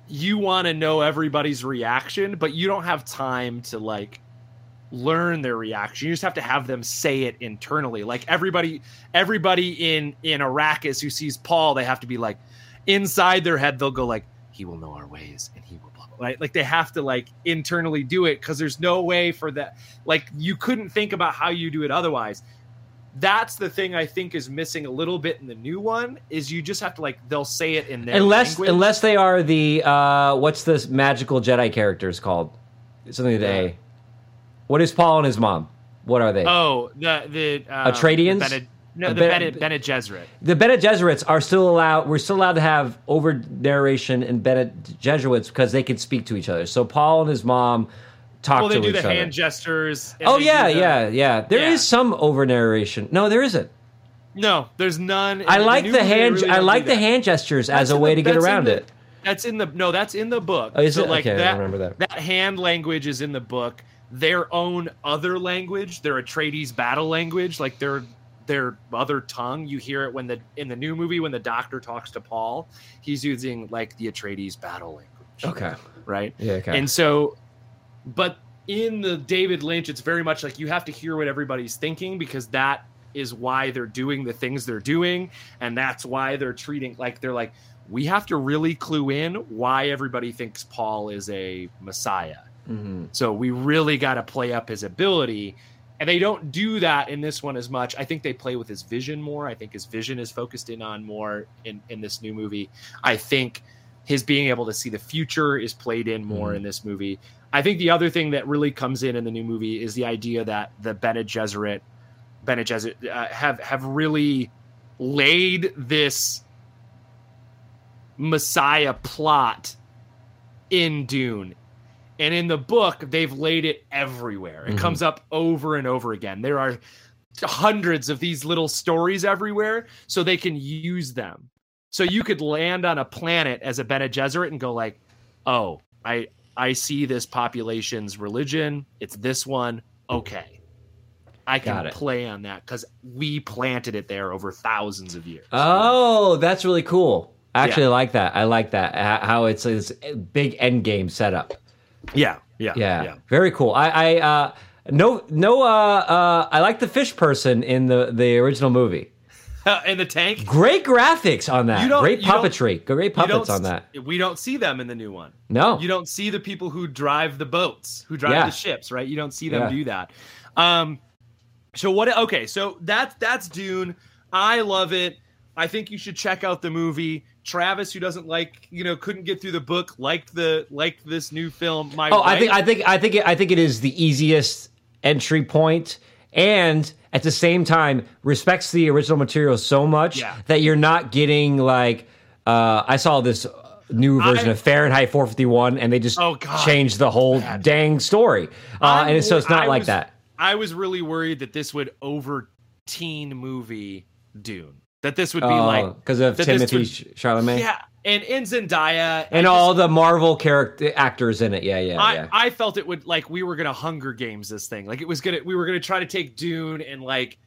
you want to know everybody's reaction, but you don't have time to like learn their reaction. You just have to have them say it internally. Like everybody, everybody in in Arrakis who sees Paul, they have to be like inside their head. They'll go like, "He will know our ways, and he will." Blah, blah, Right? Like they have to like internally do it because there's no way for that. Like you couldn't think about how you do it otherwise that's the thing I think is missing a little bit in the new one is you just have to like they'll say it in their unless language. unless they are the uh, what's this magical Jedi characters called? Something with A. What is Paul and his mom? What are they? oh the the um, Atreidians? the Bene, no Uh, the Bene- Bene, Gesserit the Bene Gesserits are still allowed. We're still allowed to have over narration and Bene Gesserits because they can speak to each other. So Paul and his mom talk well they do the other. hand gestures oh yeah, the- yeah, yeah. There is Yeah. some over narration. No, there isn't. no there's none I the like the hand. really I like the hand gestures as a way to get around it. That's in the no, that's in the book. Oh, is so it? like Okay, that, don't remember that. That hand language is in the book. Their own other language, their Atreides battle language, like their their other tongue. You hear it when the in the new movie when the doctor talks to Paul, he's using like the Atreides battle language. Okay. Right? Yeah. Okay. And so, but in the David Lynch, it's very much like you have to hear what everybody's thinking because that is why they're doing the things they're doing. And that's why they're treating like they're like, we have to really clue in why everybody thinks Paul is a messiah. Mhm. So we really got to play up his ability. And they don't do that in this one as much. I think they play with his vision more. I think his vision is focused in on more in, in this new movie. I think his being able to see the future is played in more Mhm. in this movie. I think the other thing that really comes in in the new movie is the idea that the Bene Gesserit, Bene Gesserit uh, have have really laid this Messiah plot in Dune. And in the book, they've laid it everywhere. It Mhm. comes up over and over again. There are hundreds of these little stories everywhere, so they can use them. So you could land on a planet as a Bene Gesserit and go like, "Oh, I I see this population's religion. It's this one. Okay, I can play on that because we planted it there over thousands of years." Oh, that's really cool. I actually Yeah. like that. I like that. How it's this big end game setup. Yeah, yeah, Yeah, very cool. I, I uh, no, no. Uh, uh, I like the fish person in the the original movie. in the tank. Great graphics on that. Great puppetry. Great puppets on that. We don't see them in the new one. No. You don't see the people who drive the boats, who drive Yeah. the ships, right? You don't see them Yeah. do that. Um, so what? Okay, so that's that's Dune. I love it. I think you should check out the movie. Travis, who doesn't like, you know, couldn't get through the book, liked the liked this new film. My Oh, I think I think I think it, I think it is the easiest entry point, and at the same time respects the original material so much Yeah. that you're not getting like uh, I saw this new version I- of Fahrenheit 451, and they just Oh, God. changed the whole dang story, uh, and so it's not I like was- that. I was really worried that this would over teen movie Dune. That this would be oh, like because of Timothée would- Chalamet yeah, and in Zendaya and all just- the Marvel character actors in it. Yeah, yeah, I, yeah. I felt it would like we were gonna Hunger Games this thing. Like it was gonna we were gonna try to take Dune and like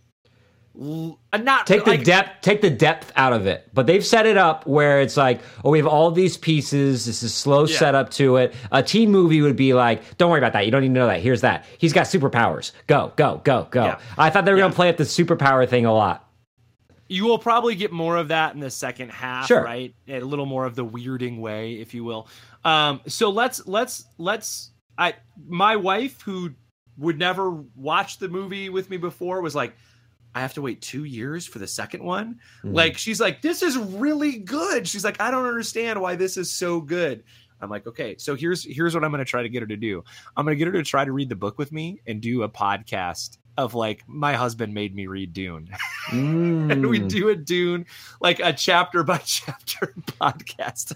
l- not take the like, depth take the depth out of it but they've set it up where it's like oh we have all these pieces this is slow Yeah. setup to it a teen movie would be like don't worry about that you don't need to know that here's that he's got superpowers go go go go Yeah. i thought they were Yeah. going to play up the superpower thing a lot You will probably get more of that in the second half, Sure. right? A little more of the weirding way, if you will. Um, so let's let's let's. I my wife who would never watch the movie with me before was like, I have to wait two years for the second one. Mhm. Like she's like, this is really good. She's like, I don't understand why this is so good. I'm like, okay, so here's here's what I'm gonna try to get her to do. I'm gonna get her to try to read the book with me and do a podcast of like my husband made me read Dune. and we Mm. do a Dune like a chapter by chapter podcast.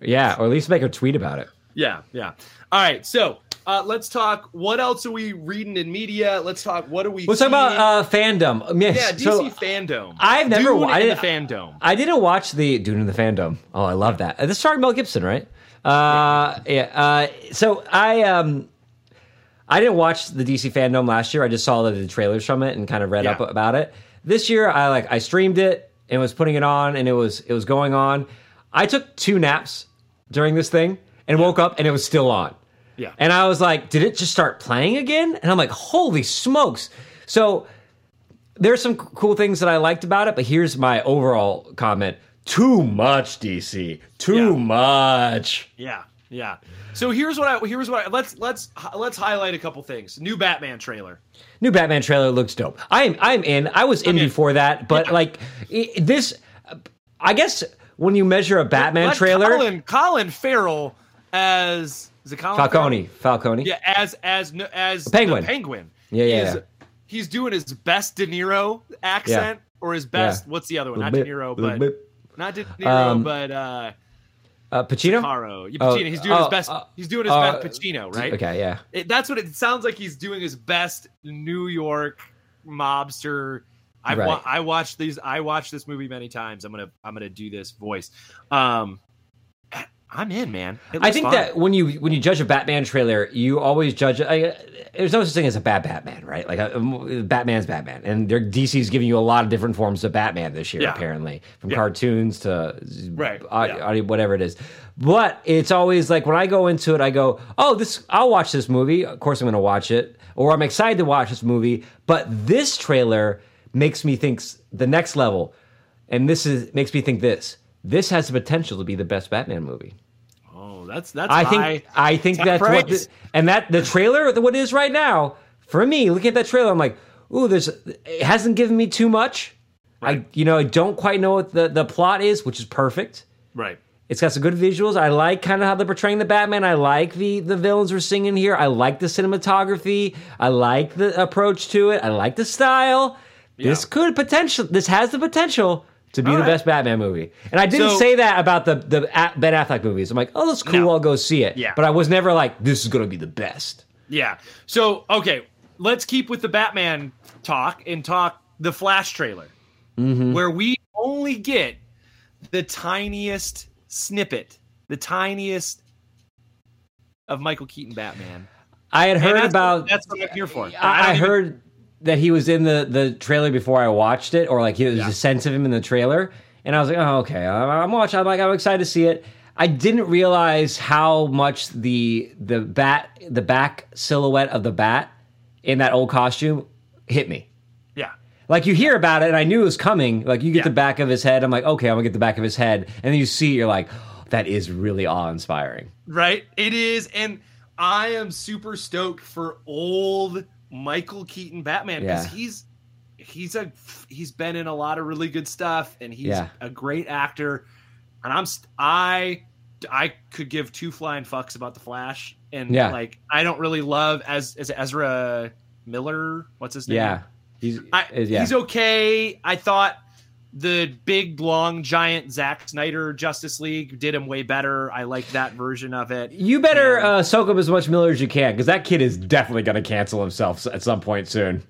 yeah or at least make a tweet about it yeah, yeah. All right, so uh, let's talk. What else are we reading in media? Let's talk. What are we? let's talk about uh fandom yes, yeah, DC so fandom. I've never Dune I the didn't- fandom. I didn't watch the Dune in the fandom. Oh, I love that. This starring Mel Gibson, right? Uh, yeah. Uh, so I um, I didn't watch the DC fandom last year. I just saw the, trailers from it and kind of read Yeah. up about it. This year, I like I streamed it and was putting it on, and it was it was going on. I took two naps during this thing and woke up, and it was still on. Yeah. And I was like, did it just start playing again? And I'm like, holy smokes. So there's some cool things that I liked about it, but here's my overall comment. Too much DC. Too Yeah. much. Yeah, yeah. So here's what I here's what I, let's let's let's highlight a couple things. New Batman trailer. New Batman trailer looks dope. I'm I'm in. I was in in. before that, but like this I guess when you measure a Batman Let trailer, Colin Colin Farrell as is it Colin Falcone, Farrell? Falcone. Yeah, as as as Penguin. Penguin. Yeah, yeah, He's, yeah. he's doing his best De Niro accent or his best. Yeah. What's the other one? Not De Niro, but not De Niro, Um, but uh, Uh, Pacino? Yeah, Oh, he's doing oh, his best. uh, he's doing his uh, best Pacino, right? Okay, yeah. It, that's what it sounds like. He's doing his best New York mobster. I Right. wa- I watched these. I watched this movie many times. I'm gonna I'm gonna do this voice. Um, I'm in, man. I think fun. that when you when you judge a Batman trailer, you always judge. I, there's no such thing as a bad Batman, right? Like a, a- Batman's Batman, and their DC's giving you a lot of different forms of Batman this year, Yeah. apparently, from Yeah. cartoons to Right, au- yeah. audio, whatever it is. But it's always like when I go into it, I go, "Oh, this I'll watch this movie. Of course, I'm going to watch it, or I'm excited to watch this movie." But this trailer makes me think the next level, and this is makes me think this. This has the potential to be the best Batman movie. That's that's. I think I think that's what the, and that the trailer what it is right now for me. Looking at that trailer, I'm like, ooh, there's it hasn't given me too much. I you know I don't quite know what the the plot is, which is perfect. right. It's got some good visuals. I like kind of how they're portraying the Batman. I like the the villains we're singing here. I like the cinematography. I like the approach to it. I like the style. This Yeah. could potential. This has the potential to be All the right. best Batman movie. And I didn't So- say that about the the A- Ben Affleck movies. I'm like, oh, that's cool. No. I'll go see it. Yeah. But I was never like, this is going to be the best. Yeah. So okay, let's keep with the Batman talk and talk the Flash trailer, Mm-hmm. where we only get the tiniest snippet, the tiniest of Michael Keaton Batman. I had And heard that's about. that's what I'm here for. I, don't I even- heard that he was in the the trailer before I watched it, or like he was Yeah. a sense of him in the trailer, and I was like, oh, okay, I'm, I'm watching. I'm like, I'm excited to see it. I didn't realize how much the the bat the back silhouette of the bat in that old costume hit me. Yeah. Like you hear about it, and I knew it was coming. Like you get Yeah. the back of his head, I'm like, okay, I'm gonna get the back of his head, and then you see, it, you're like, that is really awe inspiring. Right? It is. And I am super stoked for old Michael Keaton Batman because Yeah. he's he's a he's been in a lot of really good stuff and he's Yeah. a great actor. And I'm I I could give two flying fucks about the Flash. And Yeah. like I don't really love as as Ezra Miller. What's his name? Yeah, he's I, yeah. He's okay. I thought the big, long, giant Zack Snyder Justice League did him way better. I like that version of it. You better Yeah. uh, soak up as much Miller as you can, because that kid is definitely going to cancel himself at some point soon.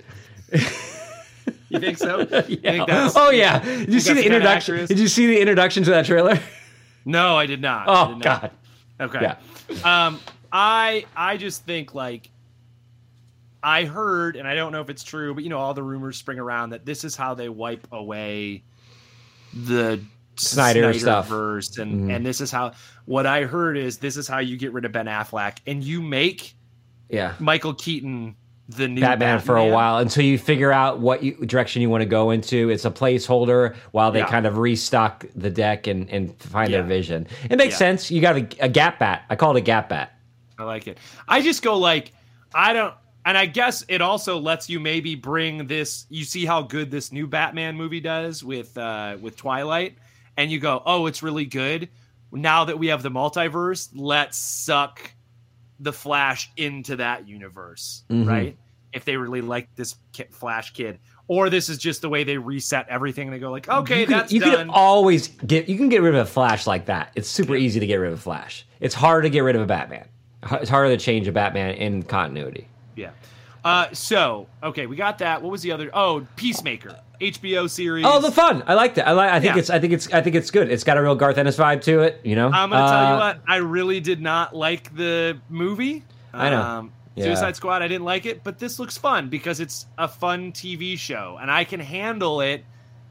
You think so? You think Yeah. Oh yeah! Did you see the the introduction? Did you see the introduction to that trailer? No, I did not. Oh did not. god! Okay. Yeah. Um, I I just think like I heard, and I don't know if it's true, but you know, all the rumors spring around that this is how they wipe away the Snyder stuff. verse, and mm-hmm. and this is how. What I heard is this is how you get rid of Ben Affleck, and you make Yeah. Michael Keaton the new Batman, for a while until you figure out what you, direction you want to go into. It's a placeholder while they Yeah. kind of restock the deck and, and find their vision. It makes Yeah. sense. You got a, a gap bat. I call it a gap bat. I like it. I just go like I don't and I guess it also lets you maybe bring this you see how good this new Batman movie does with uh with Twilight and you go, "Oh, it's really good. Now that we have the multiverse, let's suck the Flash into that universe." Mhm. Right? If they really like this Flash kid or this is just the way they reset everything and they go like, "Okay, you can, that's you done." can always get you can get rid of a Flash like that. It's super easy to get rid of a Flash. It's hard to get rid of a Batman. It's harder to change a Batman in continuity. Yeah. Uh, so okay, we got that. What was the other? Oh, Peacemaker, HBO series. Oh, the fun! I like that. I like. I think Yeah. it's. I think it's. I think it's good. It's got a real Garth Ennis vibe to it. You know. I'm gonna tell Uh, you what. I really did not like the movie. I know. Um, Yeah. Suicide Squad. I didn't like it, but this looks fun because it's a fun TV show, and I can handle it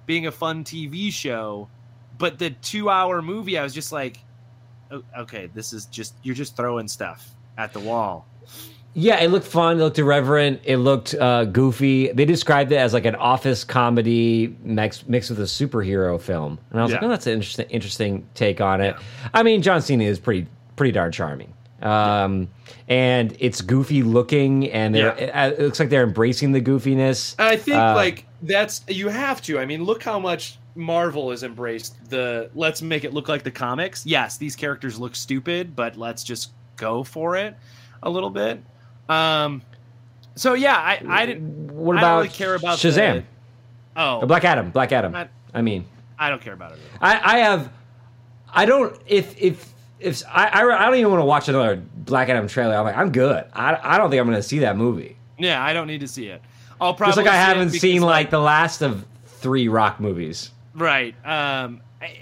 being a fun TV show. But the two-hour movie, I was just like, "O- okay, this is just you're just throwing stuff at the wall. Yeah, it looked fun. It looked irreverent. It looked uh, goofy. They described it as like an office comedy mixed mixed with a superhero film, and I was like, "Oh, that's an interesting interesting take on it." I mean, John Cena is pretty pretty darn charming, um, and it's goofy looking, and Yeah. it, it looks like they're embracing the goofiness. I think Uh, like that's you have to. I mean, look how much Marvel has embraced the let's make it look like the comics. Yes, these characters look stupid, but let's just go for it a little bit. Um so yeah, I I didn't What I about don't really care about Shazam? the- oh, Black Adam. Black Adam. Not- I mean, I don't care about it. I, I have. I don't. If if if I I, I don't even want to watch another Black Adam trailer. I'm like, I'm good. I I don't think I'm going to see that movie. Yeah, I don't need to see it. I'll probably Just like I haven't seen like the last of three Rock movies. right. Um, I,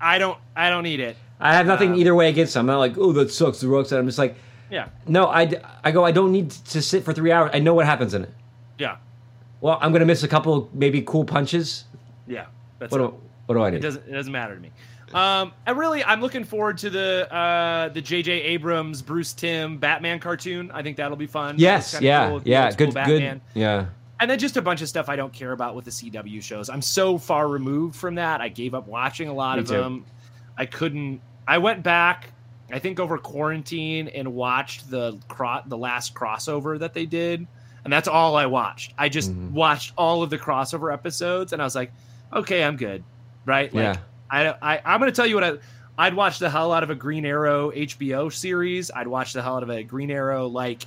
I don't I don't need it. I have nothing Um, either way against them. I'm not like, oh, that sucks. The Rock said. I'm just like, Yeah, no. I, I go. I don't need to sit for three hours. I know what happens in it. yeah, Well, I'm going to miss a couple maybe cool punches. yeah. That's What do, what do I do? It doesn't. It doesn't matter to me. Um, and really, I'm looking forward to the uh, the J.J. Abrams Bruce Timm Batman cartoon. I think that'll be fun. Yes. Yeah. cool, yeah. school Good. Batman. Good. Yeah. And then just a bunch of stuff I don't care about with the CW shows. I'm so far removed from that. I gave up watching a lot Me of too. them. I couldn't. I went back. I think over quarantine and watched the cro- the last crossover that they did, and that's all I watched. I just Mhm. watched all of the crossover episodes, and I was like, okay, I'm good, right? Like, Yeah. I, I I'm gonna tell you what I I'd watch the hell out of a Green Arrow HBO series. I'd watch the hell out of a Green Arrow like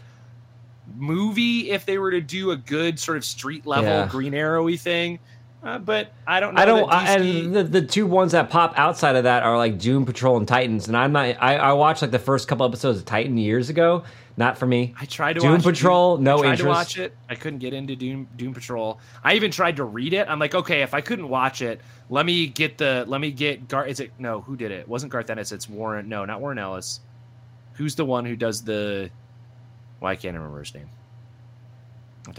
movie if they were to do a good sort of street level Yeah. Green Arrowy thing. Uh, but I don't know. I don't. I, and the, the two ones that pop outside of that are like Doom Patrol and Titans, and I'm not. I, I watched like the first couple episodes of Titan years ago. Not for me. I tried to Doom watch Patrol, Doom, no I tried interest. to watch it. I couldn't get into Doom Doom Patrol. I even tried to read it. I'm like, okay, if I couldn't watch it, let me get the let me get Gar. Is it no? Who did it? It wasn't Garth Ennis. It's Warren. No, not Warren Ellis. Who's the one who does the? Well, I can't remember his name.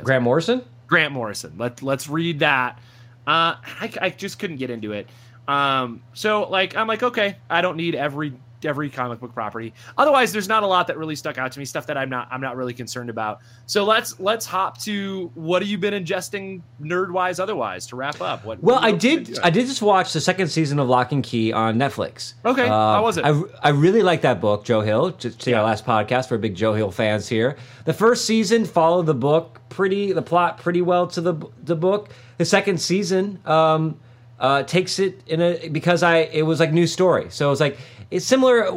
Grant Morrison. Grant Morrison. Let Let's read that. Uh, I, I just couldn't get into it. Um, so like I'm like okay, I don't need every every comic book property. Otherwise, there's not a lot that really stuck out to me. Stuff that I'm not I'm not really concerned about. So let's let's hop to what have you been ingesting nerd wise otherwise to wrap up. What Well, what I have you been did. I did just watch the second season of Locke and Key on Netflix. Okay, how was it? I, I really like that book, Joe Hill. Just to Yeah. our last podcast for big Joe Hill fans here. The first season followed the book pretty, the plot pretty well to the the book. The second season um, uh, takes it in a because I it was like new story. So it was like it's similar.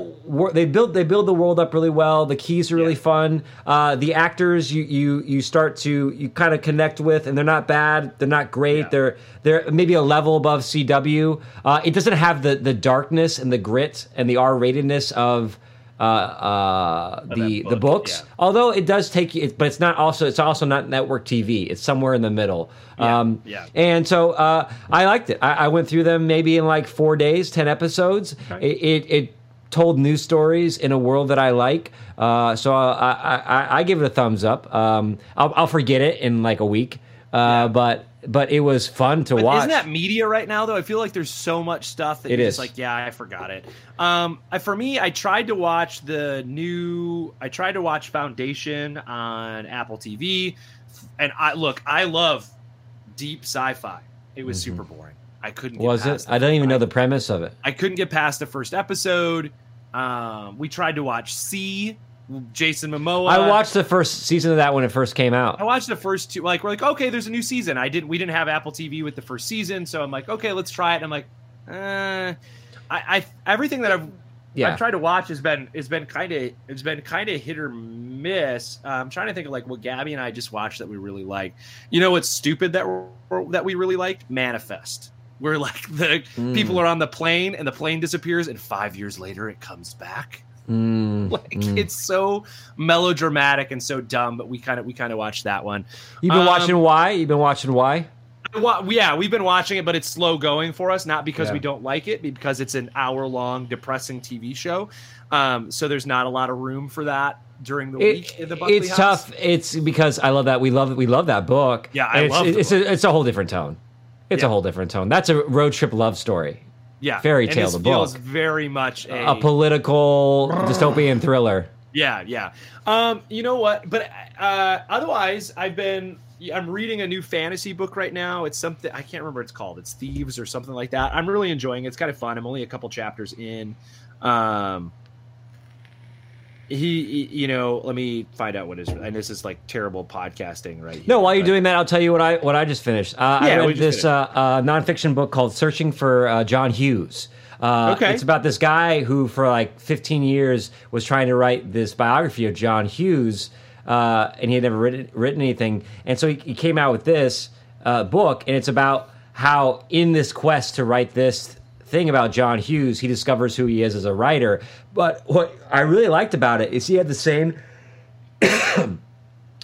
They build they build the world up really well. The keys are really Yeah. fun. Uh, the actors you you you start to you kind of connect with, and they're not bad. They're not great. Yeah. They're they're maybe a level above CW. Uh, it doesn't have the the darkness and the grit and the R ratedness of uh, uh, the that the books. yeah. Although it does take you, but it's not also it's also not network TV. It's somewhere in the middle. Yeah, Um, yeah. And so uh, I liked it. I, I went through them maybe in like four days, ten episodes. Okay. It, it it told news stories in a world that I like. Uh, so I, I, I, I give it a thumbs up. Um, I'll, I'll forget it in like a week, uh, but but it was fun to But watch. Isn't that media right now though? I feel like there's so much stuff that It you're is. just like, yeah, I forgot it. Um, I, for me, I tried to watch the new. I tried to watch Foundation on Apple TV, and I look, I love deep sci-fi. It was super boring. I couldn't. Get Mm-hmm. was it? I don't even know the premise of it. I couldn't get past the first episode. Um, we tried to watch See. Jason Momoa. I watched the first season of that when it first came out. I watched the first two. Like we're like, okay, there's a new season. I didn't. We didn't have Apple TV with the first season, so I'm like, okay, let's try it. And I'm like, uh, I, I everything that I've Yeah. I've tried to watch has been has been kind of it's been kind of hit or miss. Uh, I'm trying to think of like what Gabby and I just watched that we really like. You know what's stupid that we're, that we really liked? Manifest. Where like the Mm. people are on the plane and the plane disappears and five years later it comes back. Mm, Like mm. it's so melodramatic and so dumb, but we kind of we kind of watched that one. You've been um, watching Y? You've been watching Y? Wa- yeah, we've been watching it, but it's slow going for us. Not because Yeah. we don't like it, but because it's an hour long, depressing TV show. Um, so there's not a lot of room for that during the week in the it's house. tough. It's because I love that we love we love that book. Yeah, I it's, love the it's a it's a whole different tone. It's Yeah. a whole different tone. That's a road trip love story, Yeah, fairy tale, the feels book. very much a, a political dystopian thriller. Yeah, yeah. Um, you know what? But uh, otherwise, I've been. I'm reading a new fantasy book right now. It's something I can't remember what it's called. It's Thieves or something like that. I'm really enjoying it. It's kind of fun. I'm only a couple chapters in. Um, he, he- you know, let me find out what his. And this is like terrible podcasting, right? Here, No, while you're but- doing that, I'll tell you what I what I just finished. Uh, Yeah, I read this uh, uh, nonfiction book called "Searching for uh, John Hughes." Uh, Okay. it's about this guy who, for like 15 years, was trying to write this biography of John Hughes, uh, and he had never written written anything. And so he, he came out with this uh, book, and it's about how, in this quest to write this thing about John Hughes, he discovers who he is as a writer. But what I really liked about it is he had the same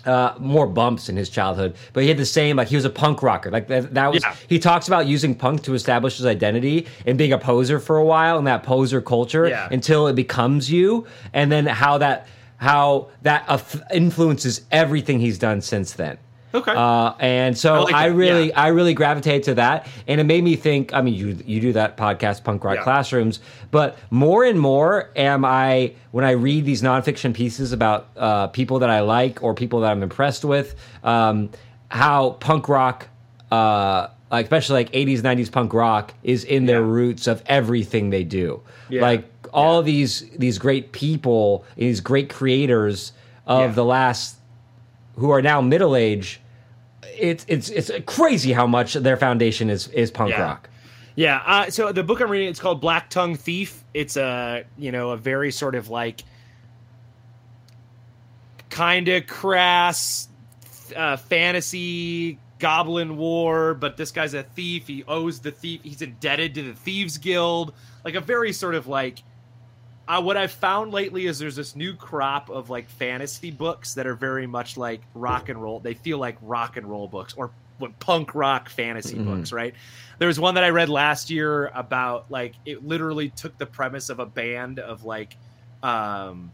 uh, more bumps in his childhood, but he had the same like he was a punk rocker. Like that, that was Yeah. he talks about using punk to establish his identity and being a poser for a while in that poser culture Yeah. until it becomes you, and then how that how that influences everything he's done since then. Okay. Uh, and so I like I, really, yeah. I really gravitated to that, and it made me think. I mean, you you do that podcast, Punk Rock Yeah. Classrooms, but more and more am I when I read these nonfiction pieces about uh, people that I like or people that I'm impressed with, um, how punk rock, uh, especially like 80s, 90s punk rock, is in their Yeah. roots of everything they do. Like all these these great people, these great creators of the last who are now middle age, it's it's it's crazy how much their foundation is is punk Yeah. rock. Yeah. Uh, so the book I'm reading it's called Black Tongue Thief. It's a you know a very sort of like kind of crass uh, fantasy goblin war, but this guy's a thief. He owes the thief. He's indebted to the thieves guild. Like a very sort of like. Uh, what I've found lately is there's this new crop of like fantasy books that are very much like rock and roll. They feel like rock and roll books or what punk rock fantasy Mhm. books, right? There was one that I read last year about like it literally took the premise of a band of like um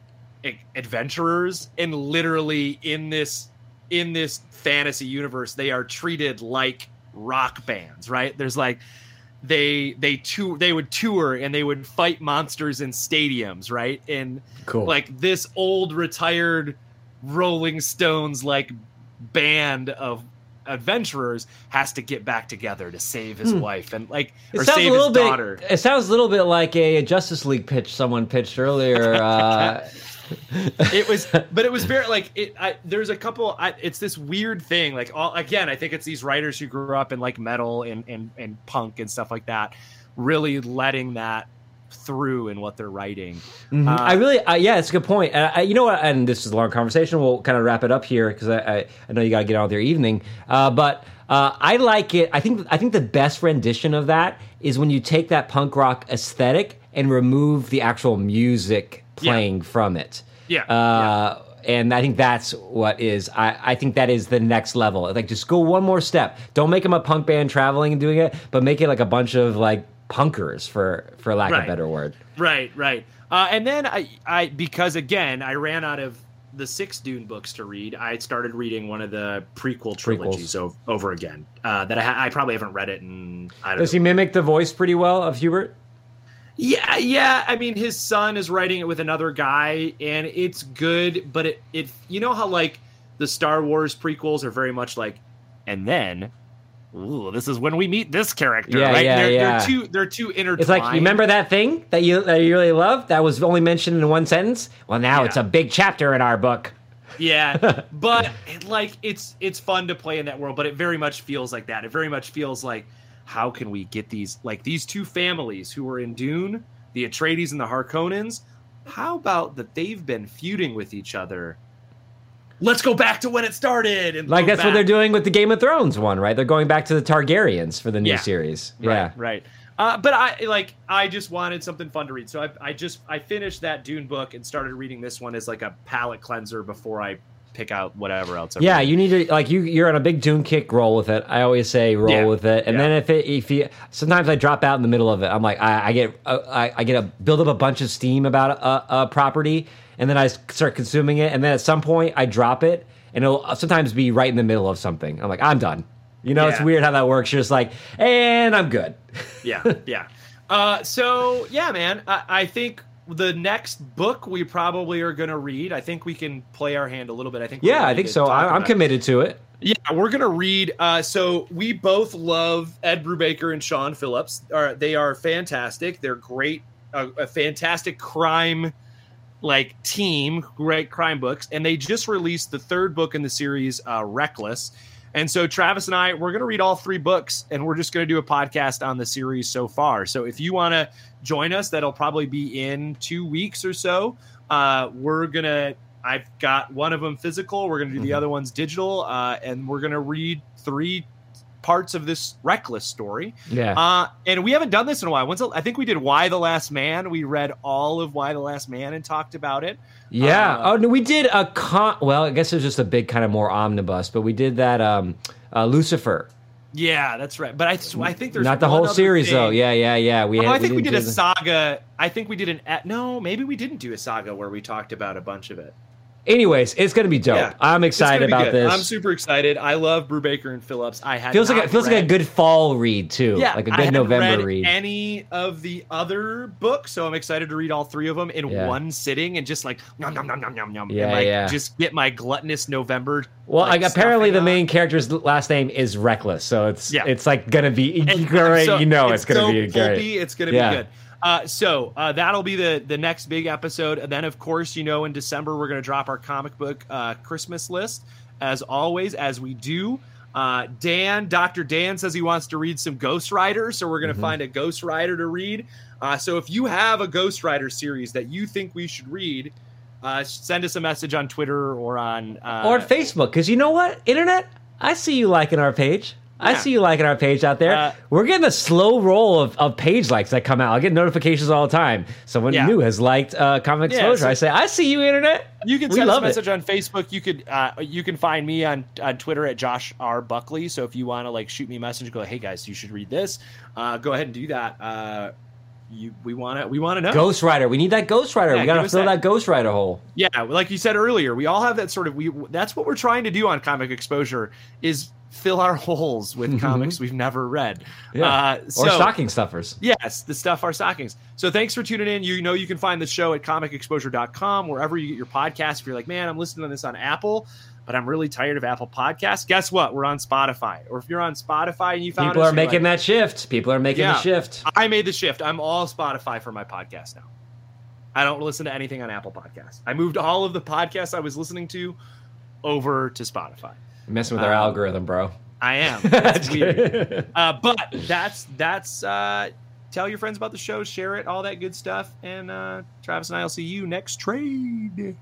adventurers and literally in this in this fantasy universe they are treated like rock bands, right? There's like they they tour they would tour and they would fight monsters in stadiums, right? And Cool. like this old retired Rolling Stones like band of adventurers has to get back together to save his wife and like it or sounds save a little his bit. daughter. It sounds a little bit like a Justice League pitch someone pitched earlier. Uh, it was but it was very like it I, there's a couple I, it's this weird thing like all again i think it's these writers who grew up in like metal and and, and punk and stuff like that really letting that through in what they're writing Mhm. Uh, I really, uh, yeah, it's a good point. And I, you know what? And this is a long conversation. We'll kind of wrap it up here because I, I, I know you got to get on with your evening. Uh, but uh, I like it. I think I think the best rendition of that is when you take that punk rock aesthetic and remove the actual music Yeah. playing from it. Yeah, Uh, And I think that's what is. I, I think that is the next level. Like, just go one more step. Don't make them a punk band traveling and doing it, but make it like a bunch of like punkers for for lack of Right. a better word. Right, right. Uh, and then I, I because again I ran out of the six Dune books to read. I started reading one of the prequel trilogies o- over again. Uh, that I, ha- I probably haven't read it And I don't Does know. he mimic the voice pretty well of Herbert? Yeah, yeah. I mean, his son is writing it with another guy, and it's good. But it, it, you know how like the Star Wars prequels are very much like, and then, ooh, this is when we meet this character. Yeah, right? yeah, they're, yeah. They're too, they're too intertwined. It's like you remember that thing that you that you really love that was only mentioned in one sentence. Well, now Yeah. it's a big chapter in our book. Yeah, but like it's it's fun to play in that world, but it very much feels like that. It very much feels like how can we get these like these two families who were in Dune, the Atreides and the Harkonnens? How about that they've been feuding with each other? Let's go back to when it started. And Like that's what they're doing with the Game of Thrones one, right? They're going back to the Targaryens for the new Yeah. series. Right, Yeah. right. Uh, but I like I just wanted something fun to read, so I, I just I finished that Dune book and started reading this one as like a palate cleanser before I pick out whatever else. Yeah, you need to like you. You're on a big Dune kick. Roll with it. I always say roll Yeah, with it. And yeah. then if it if you sometimes I drop out in the middle of it. I'm like I, I get uh, I, I get a build up a bunch of steam about a, a property, and then I start consuming it, and then at some point I drop it, and it'll sometimes be right in the middle of something. I'm like I'm done. You know, it's weird how that works. You're just like, and I'm good. yeah, yeah. Uh, so yeah, man, I, I think the next book we probably are going to read. I think we can play our hand a little bit. I think. Yeah, I think so. I, it. committed to it. Yeah, we're gonna read. Uh, so we both love Ed Brubaker and Sean Phillips. They are fantastic. They're great, uh, a fantastic crime like team, great crime books, and they just released the third book in the series, uh, Reckless. And so Travis and I, we're gonna read all three books, and we're just gonna do a podcast on the series so far. So if you want to join us, that'll probably be in two weeks or so. Uh, we're gonna I've got one of them physical. We're going to do the Mhm. other ones digital, uh, and we're going to read three parts of this reckless story. Yeah. Uh, and we haven't done this in a while. Once I think we did Y the Last Man. We read all of Y the Last Man and talked about it. Yeah. Uh, oh no, we did a con. Well, I guess it was just a big kind of more omnibus, but we did that um, uh, Lucifer. Yeah, that's right. But I, I think there's Not the whole series thing. though. Yeah, yeah, yeah. We Oh, had, I think we didn't did a saga. I think we did an no, maybe we didn't do a saga where we talked about a bunch of it. Anyways, it's gonna be dope. Yeah. I'm excited about good. this. I'm super excited. I love Brubaker and Phillips. I had feels like a, feels like a good fall read too. yeah, like a good November read read. Any of the other books, so I'm excited to read all three of them in Yeah. one sitting and just like nom nom nom nom nom nom. Yeah, and like yeah. just get my gluttonous November. well, like, like, apparently the on. main character's last name is Reckless, so it's Yeah. it's like gonna be great. so you know, it's, gonna so be great. pulpy, It's gonna Yeah. be good. Uh, so uh, that'll be the the next big episode, and then of course you know in December we're gonna drop our comic book uh, Christmas list as always as we do. Uh, Dan, Doctor Dan says he wants to read some Ghost Rider, so we're gonna Mhm. find a Ghost Rider to read. Uh, so if you have a Ghost Rider series that you think we should read, uh, send us a message on Twitter or on uh, or Facebook, because you know what, internet, I see you liking our page. I see you liking our page out there. Uh, We're getting a slow roll of, of page likes that come out. I get notifications all the time. Someone new has liked uh, Comic Exposure. so- I say, I see you, internet. You can send us a love it. message on Facebook. You could uh, you can find me on on Twitter at Josh R Buckley. So if you want to like shoot me a message, go hey guys, you should read this. Uh, go ahead and do that. Uh, you we want to we want to know. Ghost Rider. We need that Ghost Rider. Yeah, we gotta fill that. that Ghost Rider hole. Yeah, like you said earlier, we all have that sort of we. That's what we're trying to do on Comic Exposure is fill our holes with comics we've never read. Mm-hmm. Yeah. Uh, Or stocking stuffers. Yes, the stuff our stockings. So thanks for tuning in. You know you can find the show at comicexposure.com, wherever you get your podcast. If you're like, man, I'm listening to this on Apple, but I'm really tired of Apple Podcasts, guess what? We're on Spotify. Or if you're on Spotify and you found People us, are making like, that shift. People are making Yeah. the shift. I made the shift. I'm all Spotify for my podcast now. I don't listen to anything on Apple Podcasts. I moved all of the podcasts I was listening to over to Spotify. Messing with our Um, algorithm, bro. I am. It's weird. Uh, but that's that's uh, tell your friends about the show, share it, all that good stuff, and uh, Travis and I will see you next trade.